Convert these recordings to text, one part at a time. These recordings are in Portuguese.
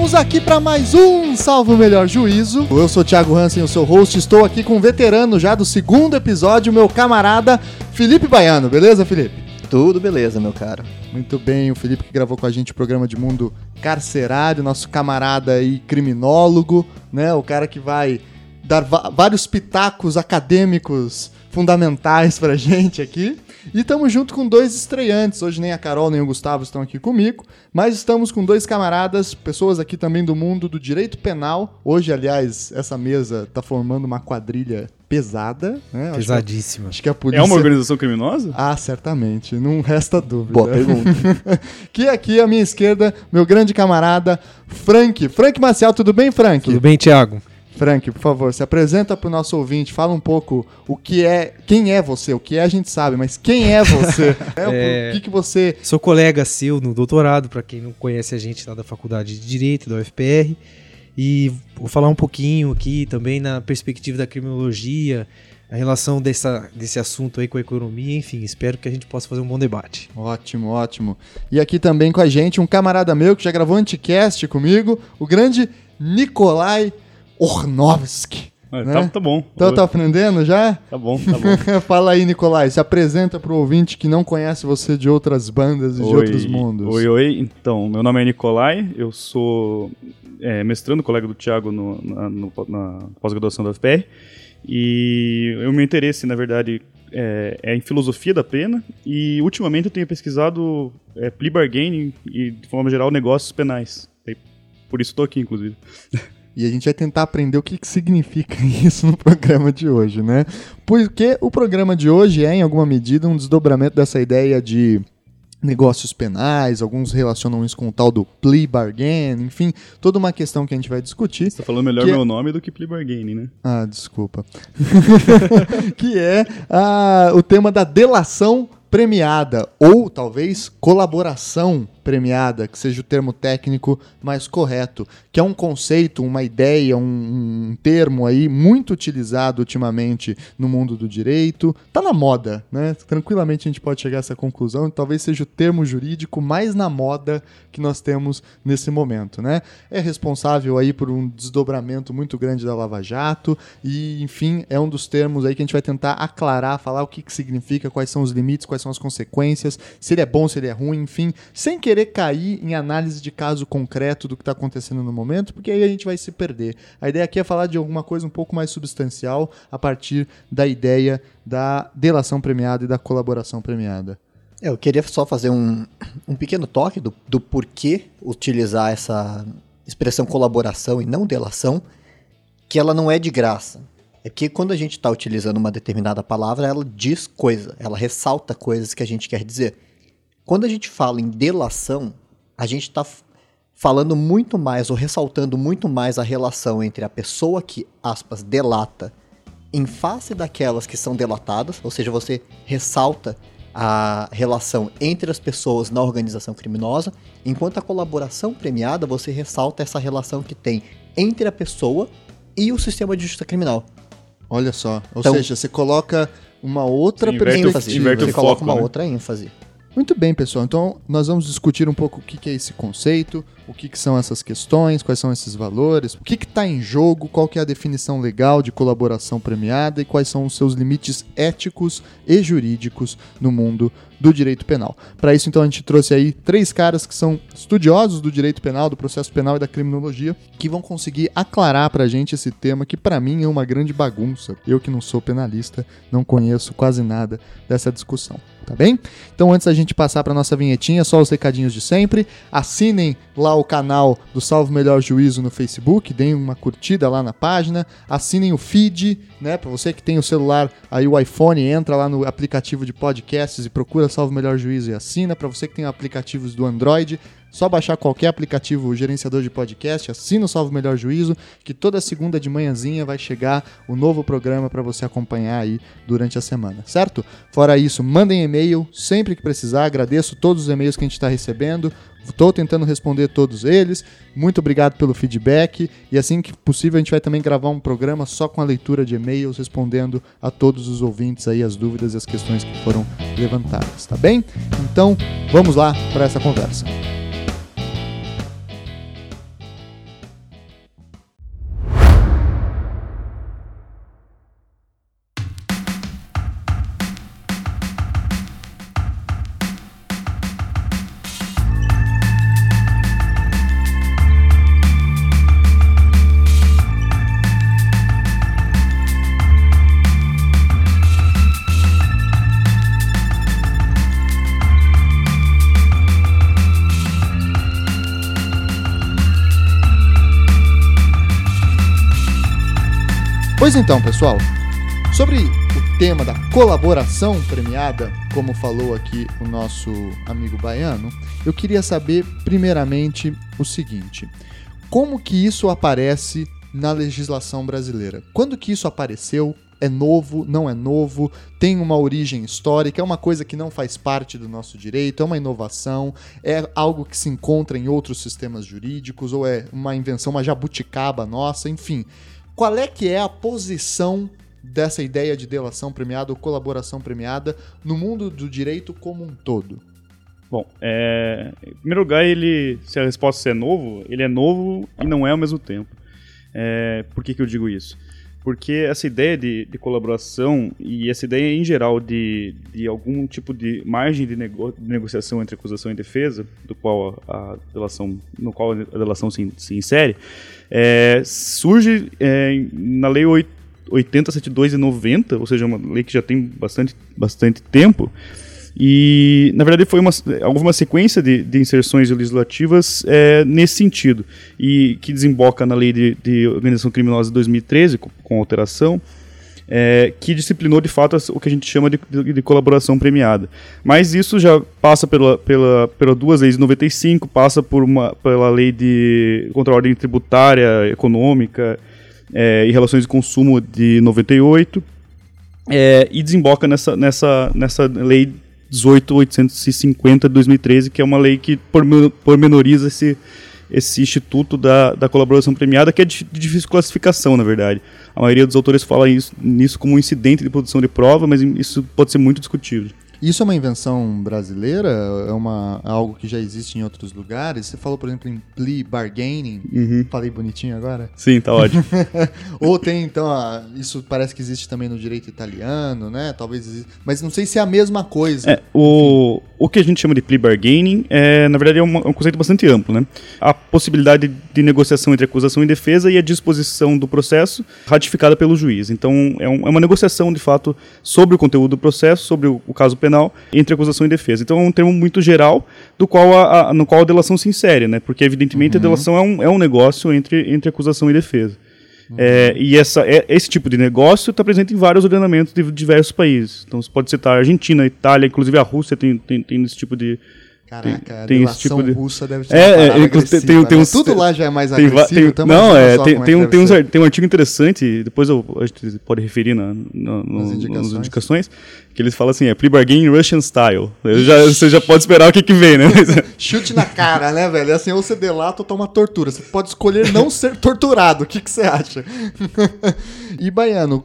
Estamos aqui para mais um Salvo o Melhor Juízo. Eu sou o Thiago Hansen, o seu host. Estou aqui com um veterano já do segundo episódio, meu camarada Felipe Baiano. Beleza, Felipe? Tudo beleza, meu caro. Muito bem, o Felipe que gravou com a gente o programa de mundo carcerário, nosso camarada e criminólogo, né? O cara que vai dar vários pitacos acadêmicos fundamentais pra gente aqui. E estamos junto com dois estreantes. Hoje nem a Carol nem o Gustavo estão aqui comigo, mas estamos com dois camaradas, pessoas aqui também do mundo do direito penal. Hoje, aliás, essa mesa está formando uma quadrilha pesada, né? Pesadíssima. Acho que, acho que a polícia... É uma organização criminosa? Ah, certamente. Não resta dúvida. Boa pergunta. que aqui à minha esquerda, meu grande camarada, Frank. Frank Marcial, tudo bem, Frank? Tudo bem, Thiago? Frank, por favor, se apresenta para o nosso ouvinte, fala um pouco o que é, quem é você, o que é a gente sabe, mas quem é você? é, o que, que você... Sou colega seu no doutorado, para quem não conhece a gente lá da Faculdade de Direito, da UFPR, e vou falar um pouquinho aqui também na perspectiva da criminologia, a relação dessa, desse assunto aí com a economia, enfim, espero que a gente possa fazer um bom debate. Ótimo, ótimo. E aqui também com a gente um camarada meu que já gravou anticast comigo, o grande Nikolai Ornovski. Ah, né? tá, tá, bom. Então tá aprendendo já? Tá bom, tá bom. Fala aí, Nicolai. Se apresenta pro ouvinte que não conhece você de outras bandas e oi, de outros mundos. Oi, oi. Então, meu nome é Nicolai. Eu sou é, mestrando, colega do Thiago no, na, na pós-graduação da UFPR. E o meu interesse, na verdade, é, é, em filosofia da pena. E ultimamente eu tenho pesquisado é, plea bargaining e, de forma geral, negócios penais. E por isso estou aqui, inclusive. E a gente vai tentar aprender o que, que significa isso no programa de hoje, né? Porque o programa de hoje é, em alguma medida, um desdobramento dessa ideia de negócios penais, alguns relacionam isso com o tal do plea bargain, enfim, toda uma questão que a gente vai discutir. Você tá falando melhor meu é... nome do que plea bargain, né? Ah, desculpa. que é ah, o tema da delação premiada ou talvez colaboração premiada, que seja o termo técnico mais correto, que é um conceito, uma ideia, um, um termo aí muito utilizado ultimamente no mundo do direito. Tá na moda, né? Tranquilamente a gente pode chegar a essa conclusão, e talvez seja o termo jurídico mais na moda que nós temos nesse momento, né? É responsável aí por um desdobramento muito grande da Lava Jato e, enfim, é um dos termos aí que a gente vai tentar aclarar, falar o que, que significa, quais são os limites, quais são as consequências, se ele é bom, se ele é ruim, enfim, sem querer querer cair em análise de caso concreto do que está acontecendo no momento, porque aí a gente vai se perder. A ideia aqui é falar de alguma coisa um pouco mais substancial a partir da ideia da delação premiada e da colaboração premiada. É, eu queria só fazer um, um pequeno toque do, do porquê utilizar essa expressão colaboração e não delação, que ela não é de graça. É que quando a gente está utilizando uma determinada palavra, ela diz coisa, ela ressalta coisas que a gente quer dizer. Quando a gente fala em delação, a gente está falando muito mais ou ressaltando muito mais a relação entre a pessoa que, aspas, delata em face daquelas que são delatadas, ou seja, você ressalta a relação entre as pessoas na organização criminosa, enquanto a colaboração premiada você ressalta essa relação que tem entre a pessoa e o sistema de justiça criminal. Olha só, ou então, seja, você coloca uma outra perspectiva, você coloca uma né? outra ênfase. Muito bem, pessoal. Então, nós vamos discutir um pouco o que é esse conceito, o que são essas questões, quais são esses valores, o que está em jogo, qual que é a definição legal de colaboração premiada e quais são os seus limites éticos e jurídicos no mundo do direito penal. Para isso, então, a gente trouxe aí três caras que são estudiosos do direito penal, do processo penal e da criminologia, que vão conseguir aclarar para a gente esse tema que, para mim, é uma grande bagunça. Eu que não sou penalista, não conheço quase nada dessa discussão, tá bem? Então, antes da gente passar para nossa vinhetinha, só os recadinhos de sempre. Assinem lá o canal do Salvo Melhor Juízo no Facebook, deem uma curtida lá na página, assinem o feed, né, para você que tem o celular aí o iPhone, entra lá no aplicativo de podcasts e procura Salvo Melhor Juízo e assina. Para você que tem aplicativos do Android, só baixar qualquer aplicativo gerenciador de podcast, assina o Salvo Melhor Juízo, que toda segunda de manhãzinha vai chegar o novo programa para você acompanhar aí durante a semana, certo? Fora isso, mandem e-mail sempre que precisar. Agradeço todos os e-mails que a gente está recebendo. Estou tentando responder todos eles. Muito obrigado pelo feedback. E assim que possível, a gente vai também gravar um programa só com a leitura de e-mails, respondendo a todos os ouvintes aí as dúvidas e as questões que foram levantadas, tá bem? Então, vamos lá para essa conversa. Pois então, pessoal, sobre o tema da colaboração premiada, como falou aqui o nosso amigo baiano, eu queria saber primeiramente o seguinte: como que isso aparece na legislação brasileira? Quando que isso apareceu? É novo, não é novo, tem uma origem histórica, é uma coisa que não faz parte do nosso direito, é uma inovação, é algo que se encontra em outros sistemas jurídicos, ou é uma invenção, uma jabuticaba nossa, enfim. Qual é que é a posição dessa ideia de delação premiada ou colaboração premiada no mundo do direito como um todo? Bom, é, em primeiro lugar, ele, se a resposta é novo, ele é novo e não é ao mesmo tempo. É, por que, que eu digo isso? Porque essa ideia de, de colaboração e essa ideia em geral de, de algum tipo de margem de, nego, de negociação entre acusação e defesa, do qual a, a delação, no qual a delação se, se insere, é, surge é, na Lei 8072 e 90, ou seja, uma lei que já tem bastante, bastante tempo, e, na verdade, foi uma, houve uma sequência de, de inserções legislativas é, nesse sentido, e que desemboca na Lei de, de Organização Criminosa de 2013, com, com alteração, é, que disciplinou de fato o que a gente chama de, de, de, colaboração premiada. Mas isso já passa pela, pela, pela duas leis de 95, passa por uma, pela lei de contra a ordem tributária, econômica é, e relações de consumo de 98, é, e desemboca nessa, nessa, nessa lei 18850 de 2013, que é uma lei que pormenoriza esse, esse instituto da, da colaboração premiada, que é de, difícil classificação, na verdade. A maioria dos autores fala isso, nisso como um incidente de produção de prova, mas isso pode ser muito discutível. Isso é uma invenção brasileira? É uma, algo que já existe em outros lugares? Você falou, por exemplo, em plea bargaining. Uhum. Falei bonitinho agora? Sim, tá ótimo. Ou tem, então, a, isso parece que existe também no direito italiano, né? Talvez exista, Mas não sei se é a mesma coisa. É, o, o que a gente chama de plea bargaining, é, na verdade, é um, é um conceito bastante amplo, né? A possibilidade de negociação entre acusação e defesa e a disposição do processo ratificada pelo juiz. Então, é, um, é uma negociação, de fato, sobre o conteúdo do processo, sobre o, o caso penal entre acusação e defesa. Então é um termo muito geral do qual a, a no qual a delação se insere, né? Porque evidentemente uhum. a delação é um, é um negócio entre, entre acusação e defesa. Uhum. É, e essa, é, esse tipo de negócio está presente em vários ordenamentos de diversos países. Então você pode citar a Argentina, a Itália, inclusive a Rússia tem, tem, tem esse tipo de, Caraca, tem, a esse tipo de... russa deve ser é, é, tem, tem, tem né? Tudo lá já é mais tem, agressivo. Tem, não, é, tem, tem, um, tem, uns, tem um artigo interessante, depois eu, a gente pode referir na, na, no, nas, indicações. nas indicações, que eles falam assim, é pre-bargain Russian style. Já, você já pode esperar o que, que vem, né? Chute na cara, né, velho? É assim, ou você delata ou toma tortura. Você pode escolher não ser torturado. O que, que você acha? e, Baiano,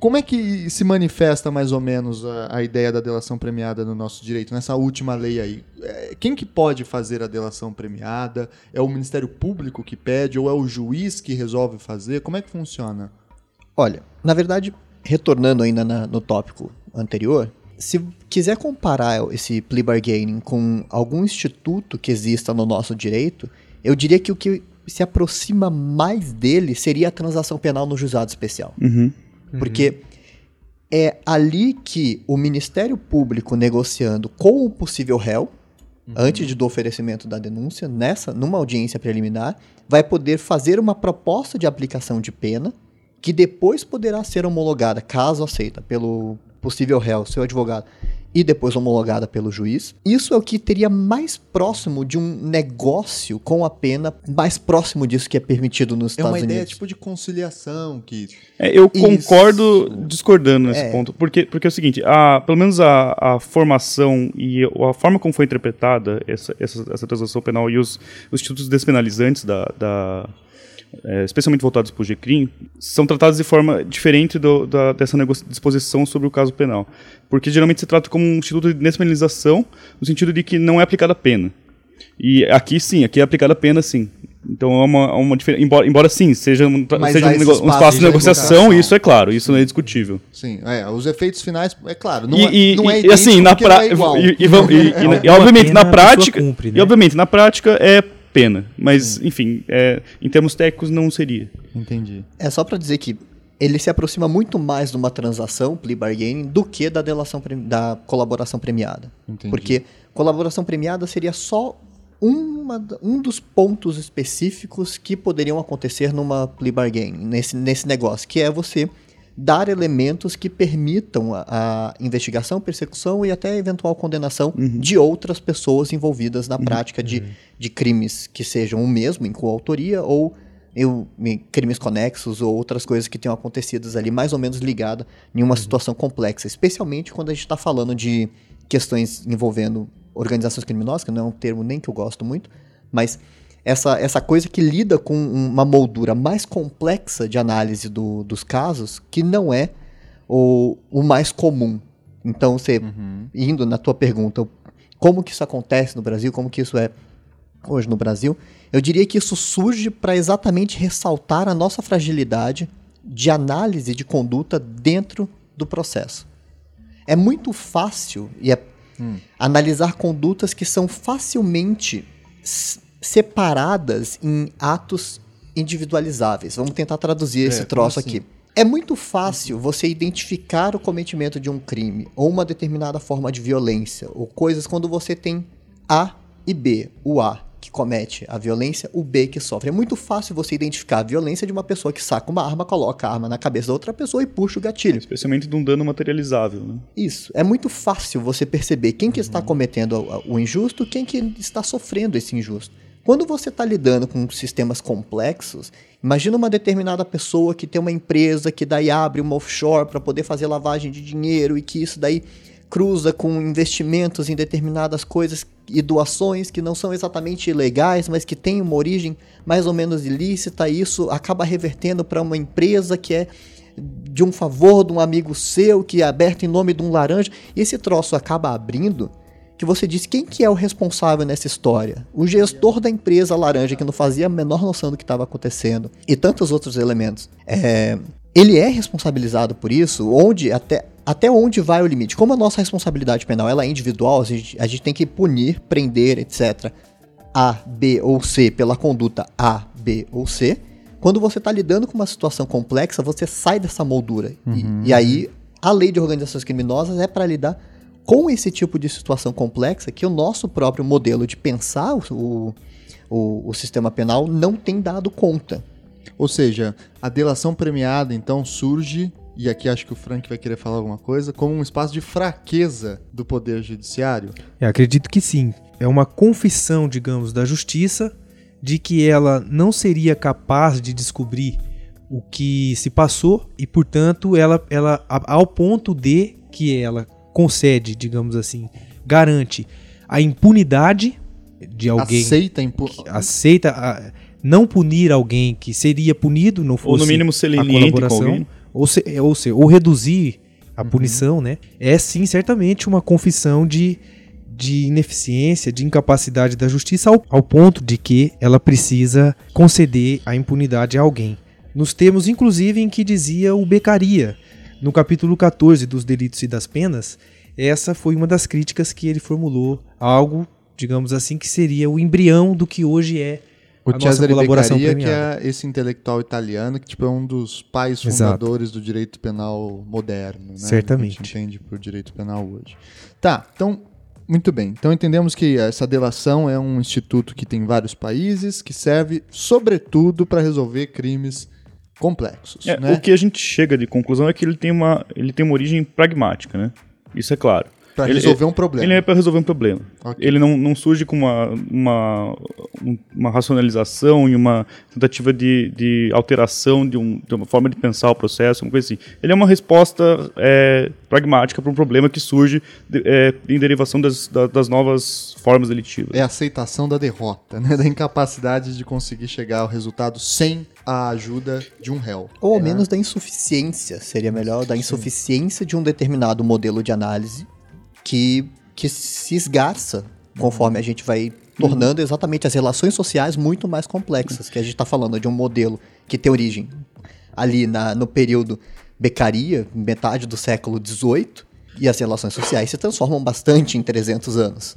como é que se manifesta mais ou menos a, a ideia da delação premiada no nosso direito, nessa última lei aí? É, quem que pode fazer a delação premiada? É o Ministério Público que pede ou é o juiz que resolve fazer? Como é que funciona? Olha, na verdade, retornando ainda na, no tópico anterior, se quiser comparar esse plea bargaining com algum instituto que exista no nosso direito, eu diria que o que se aproxima mais dele seria a transação penal no juizado especial. Uhum. Porque é ali que o Ministério Público negociando com o possível réu, uhum. antes do oferecimento da denúncia, nessa, numa audiência preliminar, vai poder fazer uma proposta de aplicação de pena que depois poderá ser homologada, caso aceita, pelo possível réu, seu advogado, e depois homologada pelo juiz. Isso é o que teria mais próximo de um negócio com a pena, mais próximo disso que é permitido nos Estados Unidos. É uma ideia Unidos. tipo de conciliação que. É, eu concordo Isso. discordando nesse é. ponto, porque, porque é o seguinte, a, pelo menos a, a formação e a forma como foi interpretada essa, essa, essa transação penal e os, os institutos despenalizantes da, da é, especialmente voltados para o GCRIM, são tratados de forma diferente do, da, dessa disposição sobre o caso penal. Porque geralmente se trata como um instituto de despenalização, no sentido de que não é aplicada a pena. E aqui sim, aqui é aplicada a pena sim. Então é uma, é uma diferença. Embora, embora sim, seja um, seja um, um espaço de negociação, isso é claro, isso não é discutível. Sim, é, os efeitos finais, é claro, não e, é, não é e, assim, na prática. É e, e, obviamente, na prática. Cumpre, né? E obviamente, na prática é pena. Mas, Sim. enfim, é, em termos técnicos não seria. Entendi. É só para dizer que ele se aproxima muito mais de uma transação, plea bargaining, do que da delação da colaboração premiada. Entendi. Porque colaboração premiada seria só uma, um dos pontos específicos que poderiam acontecer numa plea bargain, nesse, nesse negócio, que é você dar elementos que permitam a, a investigação, persecução e até eventual condenação Uhum. de outras pessoas envolvidas na prática de, de crimes que sejam o mesmo em coautoria ou eu, crimes conexos ou outras coisas que tenham acontecido ali, mais ou menos ligada em uma situação complexa, especialmente quando a gente está falando de questões envolvendo organizações criminosas, que não é um termo nem que eu gosto muito, mas essa, essa coisa que lida com uma moldura mais complexa de análise do- dos casos, que não é o, o mais comum. Então, você, indo na tua pergunta, como que isso acontece no Brasil, como que isso é hoje no Brasil, eu diria que isso surge para exatamente ressaltar a nossa fragilidade de análise de conduta dentro do processo. É muito fácil e é analisar condutas que são facilmente separadas em atos individualizáveis. Vamos tentar traduzir esse como troço assim? aqui. É muito fácil você identificar o cometimento de um crime ou uma determinada forma de violência ou coisas quando você tem A e B. O A que comete a violência, o B que sofre. É muito fácil você identificar a violência de uma pessoa que saca uma arma, coloca a arma na cabeça da outra pessoa e puxa o gatilho. Especialmente de um dano materializável, né? Isso. É muito fácil você perceber quem que está cometendo o, o injusto, quem que está sofrendo esse injusto. Quando você está lidando com sistemas complexos, imagina uma determinada pessoa que tem uma empresa que daí abre uma offshore para poder fazer lavagem de dinheiro e que isso daí cruza com investimentos em determinadas coisas e doações que não são exatamente ilegais, mas que têm uma origem mais ou menos ilícita, e isso acaba revertendo para uma empresa que é de um favor de um amigo seu que é aberto em nome de um laranja, e esse troço acaba abrindo, que você diz quem que é o responsável nessa história? O gestor da empresa laranja que não fazia a menor noção do que estava acontecendo e tantos outros elementos. É, ele é responsabilizado por isso, onde até até onde vai o limite? Como a nossa responsabilidade penal ela é individual, a gente, a gente tem que punir, prender, etc. A, B ou C pela conduta A, B ou C. Quando você está lidando com uma situação complexa, você sai dessa moldura. E- E, aí, a lei de organizações criminosas é para lidar com esse tipo de situação complexa que o nosso próprio modelo de pensar o, o, o- sistema penal não tem dado conta. Ou seja, a delação premiada então surge, e aqui acho que o Frank vai querer falar alguma coisa, como um espaço de fraqueza do poder judiciário. Eu acredito que sim. É uma confissão, digamos, da justiça de que ela não seria capaz de descobrir o que se passou e, portanto, ela, ela ao ponto de que ela concede, digamos assim, garante a impunidade de alguém Aceita impu... aceita a- não punir alguém que seria punido, não fosse Ou no mínimo ser a leniente com colaboração, alguém. ou, se, ou, se, ou reduzir a punição, né? É sim certamente uma confissão de, de ineficiência, de incapacidade da justiça, ao, ao ponto de que ela precisa conceder a impunidade a alguém. Nos termos, inclusive, em que dizia o Becaria, no capítulo 14 dos Delitos e das Penas, essa foi uma das críticas que ele formulou a algo, digamos assim, que seria o embrião do que hoje é O a nossa Cesare colaboração Beccaria, que premiada. é esse intelectual italiano que tipo, é um dos pais Exato. fundadores do direito penal moderno, né? Certamente. A gente entende por direito penal hoje. Tá, então, muito bem. Então entendemos que essa delação é um instituto que tem vários países, que serve, sobretudo, para resolver crimes complexos, É, né? O que a gente chega de conclusão é que ele tem uma, ele tem uma origem pragmática, né? Isso é claro. Para ele- resolver um problema. Ele é para resolver um problema. Ok. Ele não, não surge com uma, uma, um- uma racionalização e uma tentativa de, de alteração de, um, de uma forma de pensar o processo, uma coisa assim. Ele é uma resposta é, pragmática para um problema que surge de- é, em derivação das, da- das novas formas delitivas. É a aceitação da derrota, né? Da incapacidade de conseguir chegar ao resultado sem a ajuda de um réu. Ou ao menos da insuficiência, seria melhor, da insuficiência de um determinado modelo de análise que, que se esgarça conforme a gente vai tornando exatamente as relações sociais muito mais complexas, que a gente está falando de um modelo que tem origem ali na, no período Beccaria, metade do século XVIII, e as relações sociais se transformam bastante em 300 anos.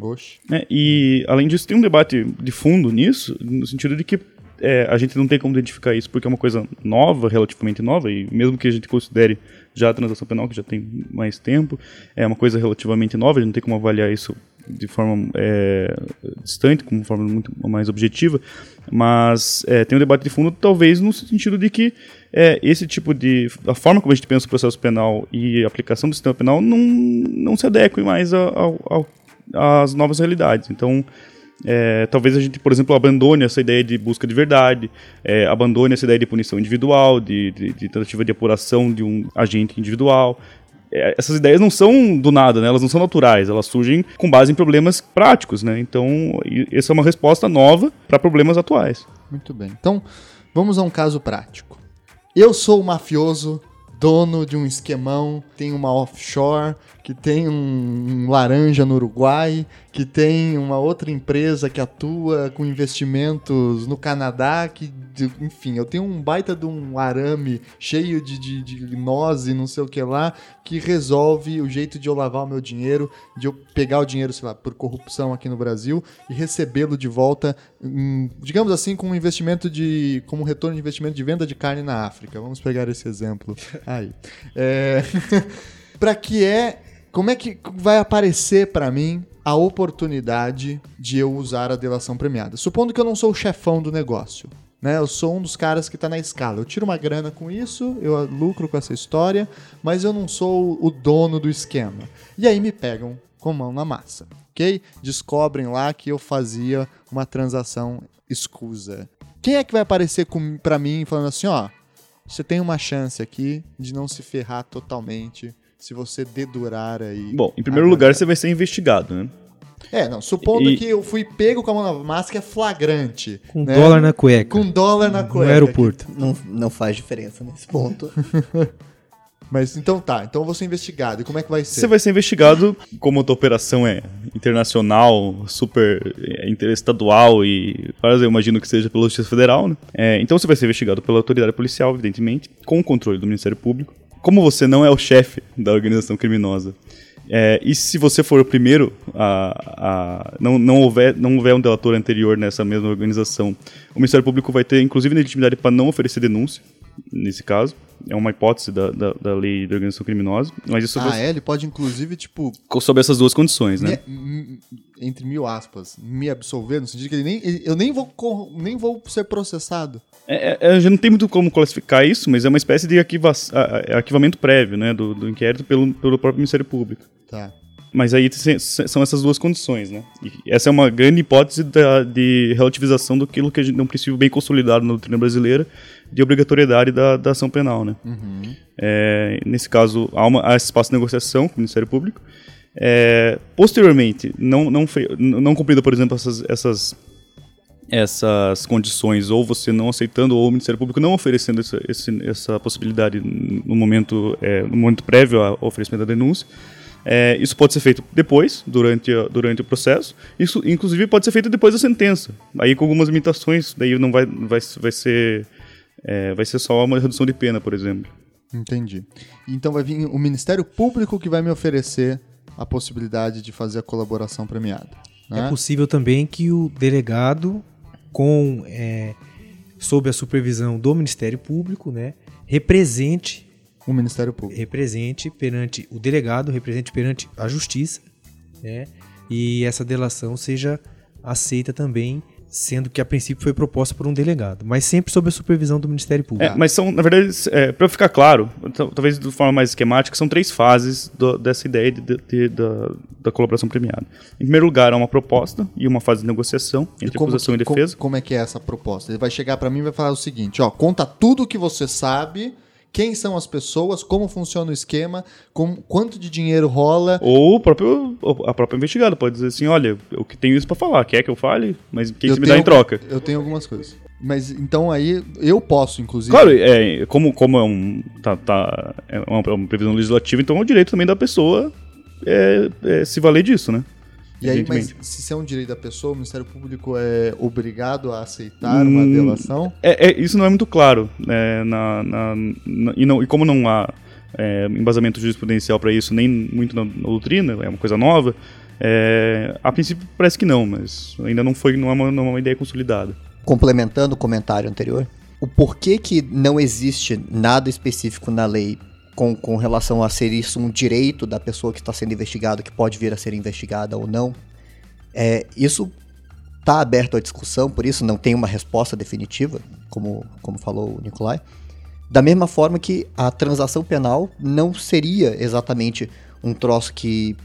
Oxe. né? E, além disso, tem um debate de fundo nisso, no sentido de que é, a gente não tem como identificar isso porque é uma coisa nova, relativamente nova, e mesmo que a gente considere já a transação penal, que já tem mais tempo, é uma coisa relativamente nova, a gente não tem como avaliar isso de forma é, distante, com forma muito mais objetiva, mas é, tem um debate de fundo talvez no sentido de que é, esse tipo de a forma como a gente pensa o processo penal e a aplicação do sistema penal não, não se adequem mais às novas realidades. Então é, talvez a gente, por exemplo, abandone essa ideia de busca de verdade, é, abandone essa ideia de punição individual, de, de, de, tentativa de apuração de um agente individual. É, essas ideias não são do nada, né? elas não são naturais, elas surgem com base em problemas práticos. Né? Então, essa é uma resposta nova para problemas atuais. Muito bem. Então, vamos a um caso prático. Eu sou o mafioso, dono de um esquemão, tem uma offshore, que tem um, um, laranja no Uruguai, que tem uma outra empresa que atua com investimentos no Canadá, que, enfim, eu tenho um baita de um arame cheio de, de, de nós e não sei o que lá, que resolve o jeito de eu lavar o meu dinheiro, de eu pegar o dinheiro, sei lá, por corrupção aqui no Brasil e recebê-lo de volta, hum, digamos assim, com um investimento de. como retorno de investimento de venda de carne na África. Vamos pegar esse exemplo aí. É. para que é como é que vai aparecer para mim a oportunidade de eu usar a delação premiada? Supondo que eu não sou o chefão do negócio. Né, eu sou um dos caras que está na escala. Eu tiro uma grana com isso, eu lucro com essa história, mas eu não sou o dono do esquema. E aí me pegam com mão na massa, ok? Descobrem lá que eu fazia uma transação escusa. Quem é que vai aparecer para mim falando assim, ó, você tem uma chance aqui de não se ferrar totalmente se você dedurar aí. Bom, em primeiro lugar, você vai ser investigado, né? É, não, supondo e... que eu fui pego com a mão na massa, que é flagrante. Com né? dólar na cueca. Com dólar na cueca. No aeroporto. Não, não faz diferença nesse ponto. Mas então tá, então eu vou ser investigado. E como é que vai ser? Você vai ser investigado, como a tua operação é internacional, super é, interestadual e eu imagino que seja pela Justiça Federal, né? É, então você vai ser investigado pela autoridade policial, evidentemente, com o controle do Ministério Público como você não é o chefe da organização criminosa, é, e se você for o primeiro a, a não, não, houver, não houver um delator anterior nessa mesma organização, o Ministério Público vai ter, inclusive, legitimidade para não oferecer denúncia, nesse caso. É uma hipótese da, da, da lei de organização criminosa. Mas isso ah, é? Ele pode, inclusive, tipo... Sob essas duas condições, né? Me, entre mil aspas, me absolver, no sentido que ele nem, eu nem vou, nem vou ser processado. É, é, já não tem muito como classificar isso, mas é uma espécie de arquiva arquivamento prévio né, do, do inquérito pelo, pelo próprio Ministério Público. Tá. Mas aí são essas duas condições, né? E essa é uma grande hipótese da, de relativização do que a gente, é um princípio bem consolidado na doutrina brasileira de obrigatoriedade da, da ação penal, né? Uhum. É, nesse caso, há, uma, há espaço de negociação com o Ministério Público. É, posteriormente, não, não, não cumprida, por exemplo, essas, essas essas condições, ou você não aceitando, ou o Ministério Público não oferecendo essa, essa possibilidade no momento, é, no momento prévio ao oferecimento da denúncia. É, isso pode ser feito depois, durante, durante o processo. Isso, inclusive, pode ser feito depois da sentença. Aí com algumas limitações, daí não vai, vai, vai, ser, é, vai ser só uma redução de pena, por exemplo. Entendi. Então vai vir o Ministério Público que vai me oferecer a possibilidade de fazer a colaboração premiada. Né? É possível também que o delegado com é, sob a supervisão do Ministério Público, né, represente o Ministério Público, represente perante o delegado, represente perante a Justiça, né, e essa delação seja aceita também sendo que a princípio foi proposta por um delegado, mas sempre sob a supervisão do Ministério Público. É, mas são, na verdade, é, para ficar claro, talvez de forma mais esquemática, são três fases do, dessa ideia de, de, de, da, da, colaboração premiada. Em primeiro lugar, há uma proposta e uma fase de negociação entre como, acusação e defesa. Como, como é que é essa proposta? Ele vai chegar para mim e vai falar o seguinte, ó, conta tudo o que você sabe quem são as pessoas, como funciona o esquema, com, quanto de dinheiro rola. Ou o próprio, a própria investigada pode dizer assim: olha, eu tenho isso para falar, quer que eu fale? Mas quem você me dá em troca? Eu tenho algumas coisas. Mas então aí eu posso, inclusive. Claro, é, como, como é, um, tá, tá, é uma, é uma previsão legislativa, então é o direito também da pessoa é, é se valer disso, né? E aí, mas se isso é um direito da pessoa, o Ministério Público é obrigado a aceitar uma hum, delação? É, é, isso não é muito claro. Né, na, na, na, e, não, e como não há é, embasamento jurisprudencial para isso, nem muito na, na, doutrina, é uma coisa nova, é, a princípio parece que não, mas ainda não foi não é uma, não é uma ideia consolidada. Complementando o comentário anterior, o porquê que não existe nada específico na lei com, com relação a ser isso um direito da pessoa que está sendo investigada, que pode vir a ser investigada ou não, É, isso está aberto à discussão, por isso não tem uma resposta definitiva, como, como falou o Nicolai. Da mesma forma que a transação penal não seria exatamente um troço que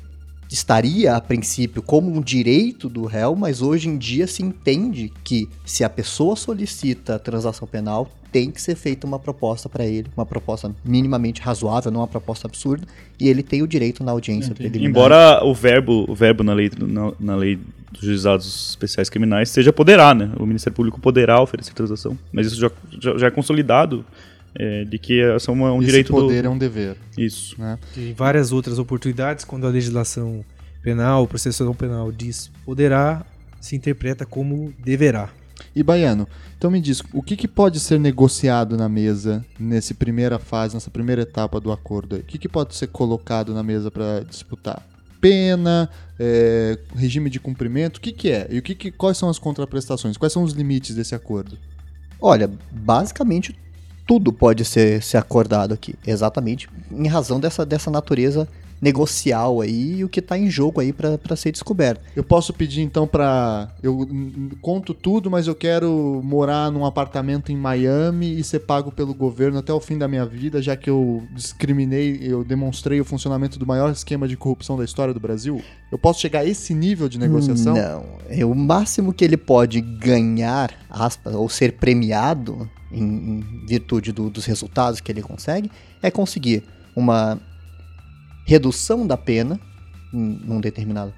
estaria a princípio como um direito do réu, mas hoje em dia se entende que se a pessoa solicita a transação penal, tem que ser feita uma proposta para ele, uma proposta minimamente razoável, não uma proposta absurda, e ele tem o direito na audiência preliminar. Embora o verbo, o verbo na lei, na, na lei dos juizados especiais criminais seja poderá, né? O Ministério Público poderá oferecer transação, mas isso já, já, já é consolidado é, de que essa é uma, um Esse direito poder do... é um dever. Isso. Né? Tem várias outras oportunidades quando a legislação penal, processual penal diz poderá, se interpreta como deverá. E Baiano, então me diz, o que, que pode ser negociado na mesa nessa primeira fase, nessa primeira etapa do acordo? Aí? O que, que pode ser colocado na mesa para disputar? Pena, é, regime de cumprimento, o que, que é? E o que, que quais são as contraprestações? Quais são os limites desse acordo? Olha, basicamente tudo pode ser, ser acordado aqui, exatamente em razão dessa, dessa natureza negocial aí e o que está em jogo aí para ser descoberto. Eu posso pedir então para eu conto tudo, mas eu quero morar num apartamento em Miami e ser pago pelo governo até o fim da minha vida, já que eu discriminei, eu demonstrei o funcionamento do maior esquema de corrupção da história do Brasil. Eu posso chegar a esse nível de negociação? Não, é o máximo que ele pode ganhar, aspas, ou ser premiado em, em virtude do- dos resultados que ele consegue, é conseguir uma redução da pena em num determinado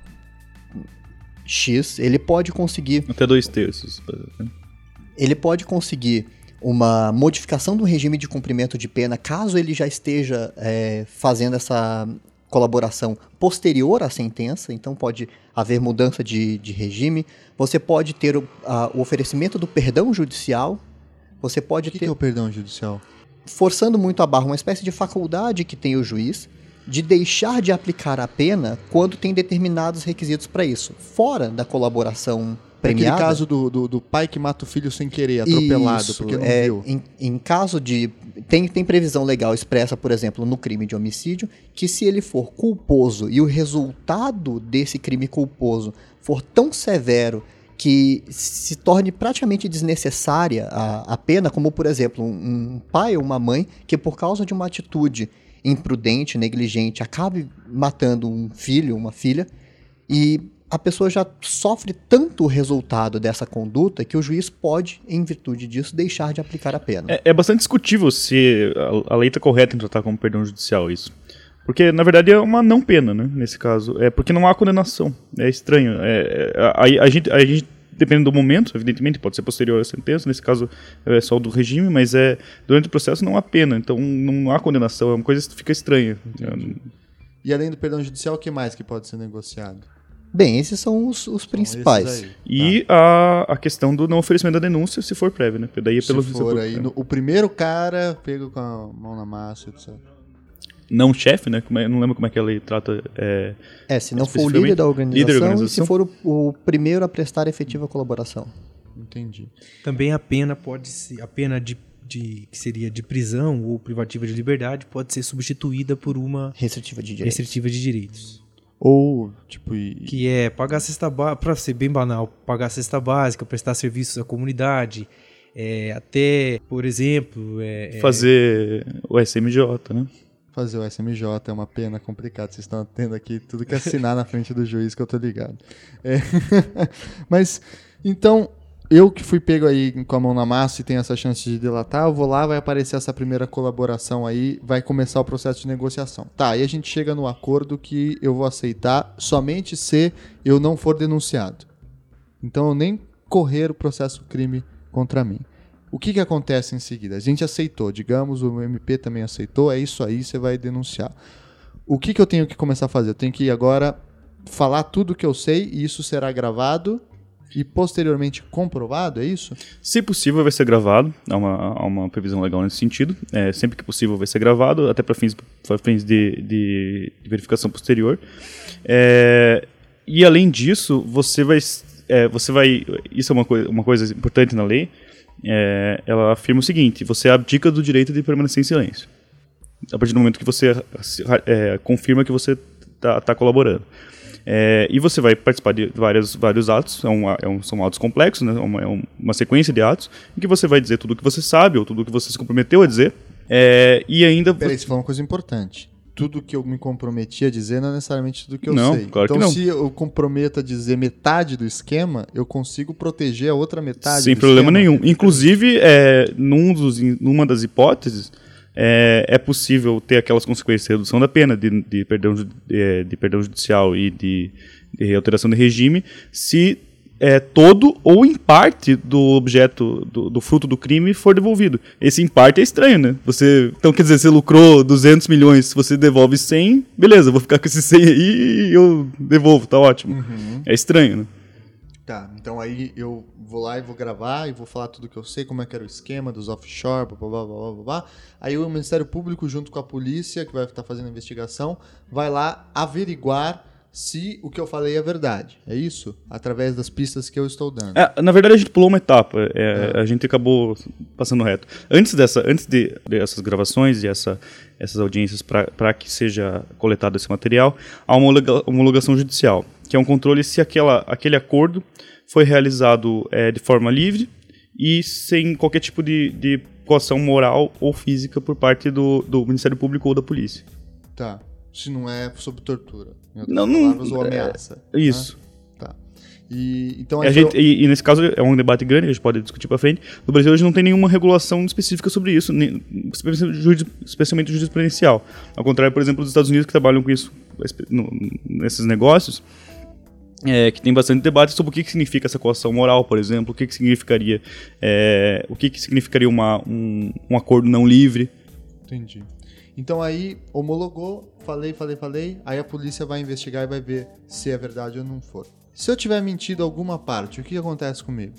X. Ele pode conseguir Até dois terços. né? ele pode conseguir uma modificação do regime de cumprimento de pena caso ele já esteja é, fazendo essa colaboração posterior à sentença, então pode haver mudança de, de regime. Você pode ter o, a- o oferecimento do perdão judicial. Você O pode que, ter que é o perdão judicial? forçando muito a barra, uma espécie de faculdade que tem o juiz de deixar de aplicar a pena quando tem determinados requisitos para isso, fora da colaboração É aquele premiada. caso do, do, do pai que mata o filho sem querer, atropelado, Isso, porque não é, viu. Em, em caso de. Tem, tem previsão legal expressa, por exemplo, no crime de homicídio, que se ele for culposo e o resultado desse crime culposo for tão severo que se torne praticamente desnecessária a, a pena, como por exemplo, um, pai ou uma mãe que por causa de uma atitude imprudente, negligente, acabe matando um filho, uma filha, e a pessoa já sofre tanto o resultado dessa conduta que o juiz pode, em virtude disso, deixar de aplicar a pena. É, é bastante discutível se a, a lei está correta em tratar como perdão judicial isso. Porque, na verdade, é uma não pena, né? Nesse caso. É porque não há condenação. É estranho. É, é, a, a gente, a gente, dependendo do momento, evidentemente, pode ser posterior à sentença, nesse caso é só o do regime, mas é durante o processo não há pena. Então não há condenação. É uma coisa que fica estranha. É, E além do perdão judicial, o que mais que pode ser negociado? Bem, esses são os, os São principais. E a, a questão do não oferecimento da denúncia, se for prévio, né? Daí é Se pelo for aí, no- o primeiro cara pega com a mão na massa, etc. Não chefe, né? Como é- não lembro como é que a lei trata. É, É, se não for o líder da organização, líder da e se for o, o primeiro a prestar efetiva colaboração. Entendi. Também a pena pode ser a pena de, de que seria de prisão ou privativa de liberdade pode ser substituída por uma Restritiva de direito. restritiva de direitos. Ou, tipo, e, Que é pagar a cesta básica, para ser bem banal, pagar a cesta básica, prestar serviços à comunidade, é, até, por exemplo, é, é, fazer o SMJ, né? Fazer o SMJ é uma pena complicada. Vocês estão tendo aqui tudo que assinar na frente do juiz que eu tô ligado. É. Mas, então, eu que fui pego aí com a mão na massa e tenho essa chance de delatar, eu vou lá, vai aparecer essa primeira colaboração aí, vai começar o processo de negociação. Tá, aí a gente chega no acordo que eu vou aceitar somente se eu não for denunciado. Então eu nem correr o processo crime contra mim. O que, que acontece em seguida? A gente aceitou, digamos, o MP também aceitou, é isso aí, você vai denunciar. O que, que eu tenho que começar a fazer? Eu tenho que agora falar tudo que eu sei e isso será gravado e posteriormente comprovado, é isso? Se possível, vai ser gravado. Há uma, há uma previsão legal nesse sentido. É, sempre que possível, vai ser gravado, até para fins, fins de, de- de verificação posterior. É, e além disso, você vai, é, você vai. Isso é uma, coi uma coisa importante na lei. É, ela afirma o seguinte: você abdica do direito de permanecer em silêncio. A partir do momento que você é, confirma que você está colaborando. É, e você vai participar de várias, vários atos, é um, é um, são atos complexos, né? é uma, é uma sequência de atos, em que você vai dizer tudo o que você sabe ou tudo o que você se comprometeu a dizer. É, e ainda. Peraí, você falou uma coisa importante. Tudo que eu me comprometi a dizer não é necessariamente tudo que eu Não, sei. claro que então, não. se eu comprometo a dizer metade do esquema, eu consigo proteger a outra metade Sem problema esquema. nenhum. Inclusive, é, num dos, numa das hipóteses, é, é possível ter aquelas consequências de redução da pena, de, de perdão, de, de perdão judicial e de, de alteração de regime, se é, todo ou em parte do objeto, do, do fruto do crime for devolvido. Esse em parte é estranho, né? Você, então, quer dizer, você lucrou 200 milhões, se você devolve 100, beleza, vou ficar com esses 100 aí e eu devolvo, tá ótimo. É estranho, né? Tá, então aí eu vou lá e vou gravar e vou falar tudo que eu sei, como é que era o esquema dos offshore, blá, blá, blá, blá, blá, blá. Aí o Ministério Público, junto com a polícia, que vai estar fazendo a investigação, vai lá averiguar se o que eu falei é verdade. É isso? Através das pistas que eu estou dando. É, na verdade, a gente pulou uma etapa. é, A gente acabou passando reto. Antes dessa, antes de, dessas gravações e essa, essas audiências para que seja coletado esse material, há uma homologa- homologação judicial, que é um controle se aquela, aquele acordo foi realizado é, de forma livre e sem qualquer tipo de, de coação moral ou física por parte do, do Ministério Público ou da polícia. Tá. Se não é sob tortura. Não, não- palavras, ou é, ameaça. Isso. Tá. E, então a gente, eu- e, e nesse caso é um debate grande, a gente pode discutir para frente. No Brasil hoje não tem nenhuma regulação específica sobre isso, nem- especialmente juri- especialmente jurisprudencial. Ao contrário, por exemplo, dos Estados Unidos que trabalham com isso no- nesses negócios, é, que tem bastante debate sobre o que, que significa essa coação moral, por exemplo, o que, que significaria, é, o que, que significaria uma, um, um acordo não livre. Entendi. Então aí homologou, falei, falei, falei, aí a polícia vai investigar e vai ver se é verdade ou não for. Se eu tiver mentido alguma parte, o que acontece comigo?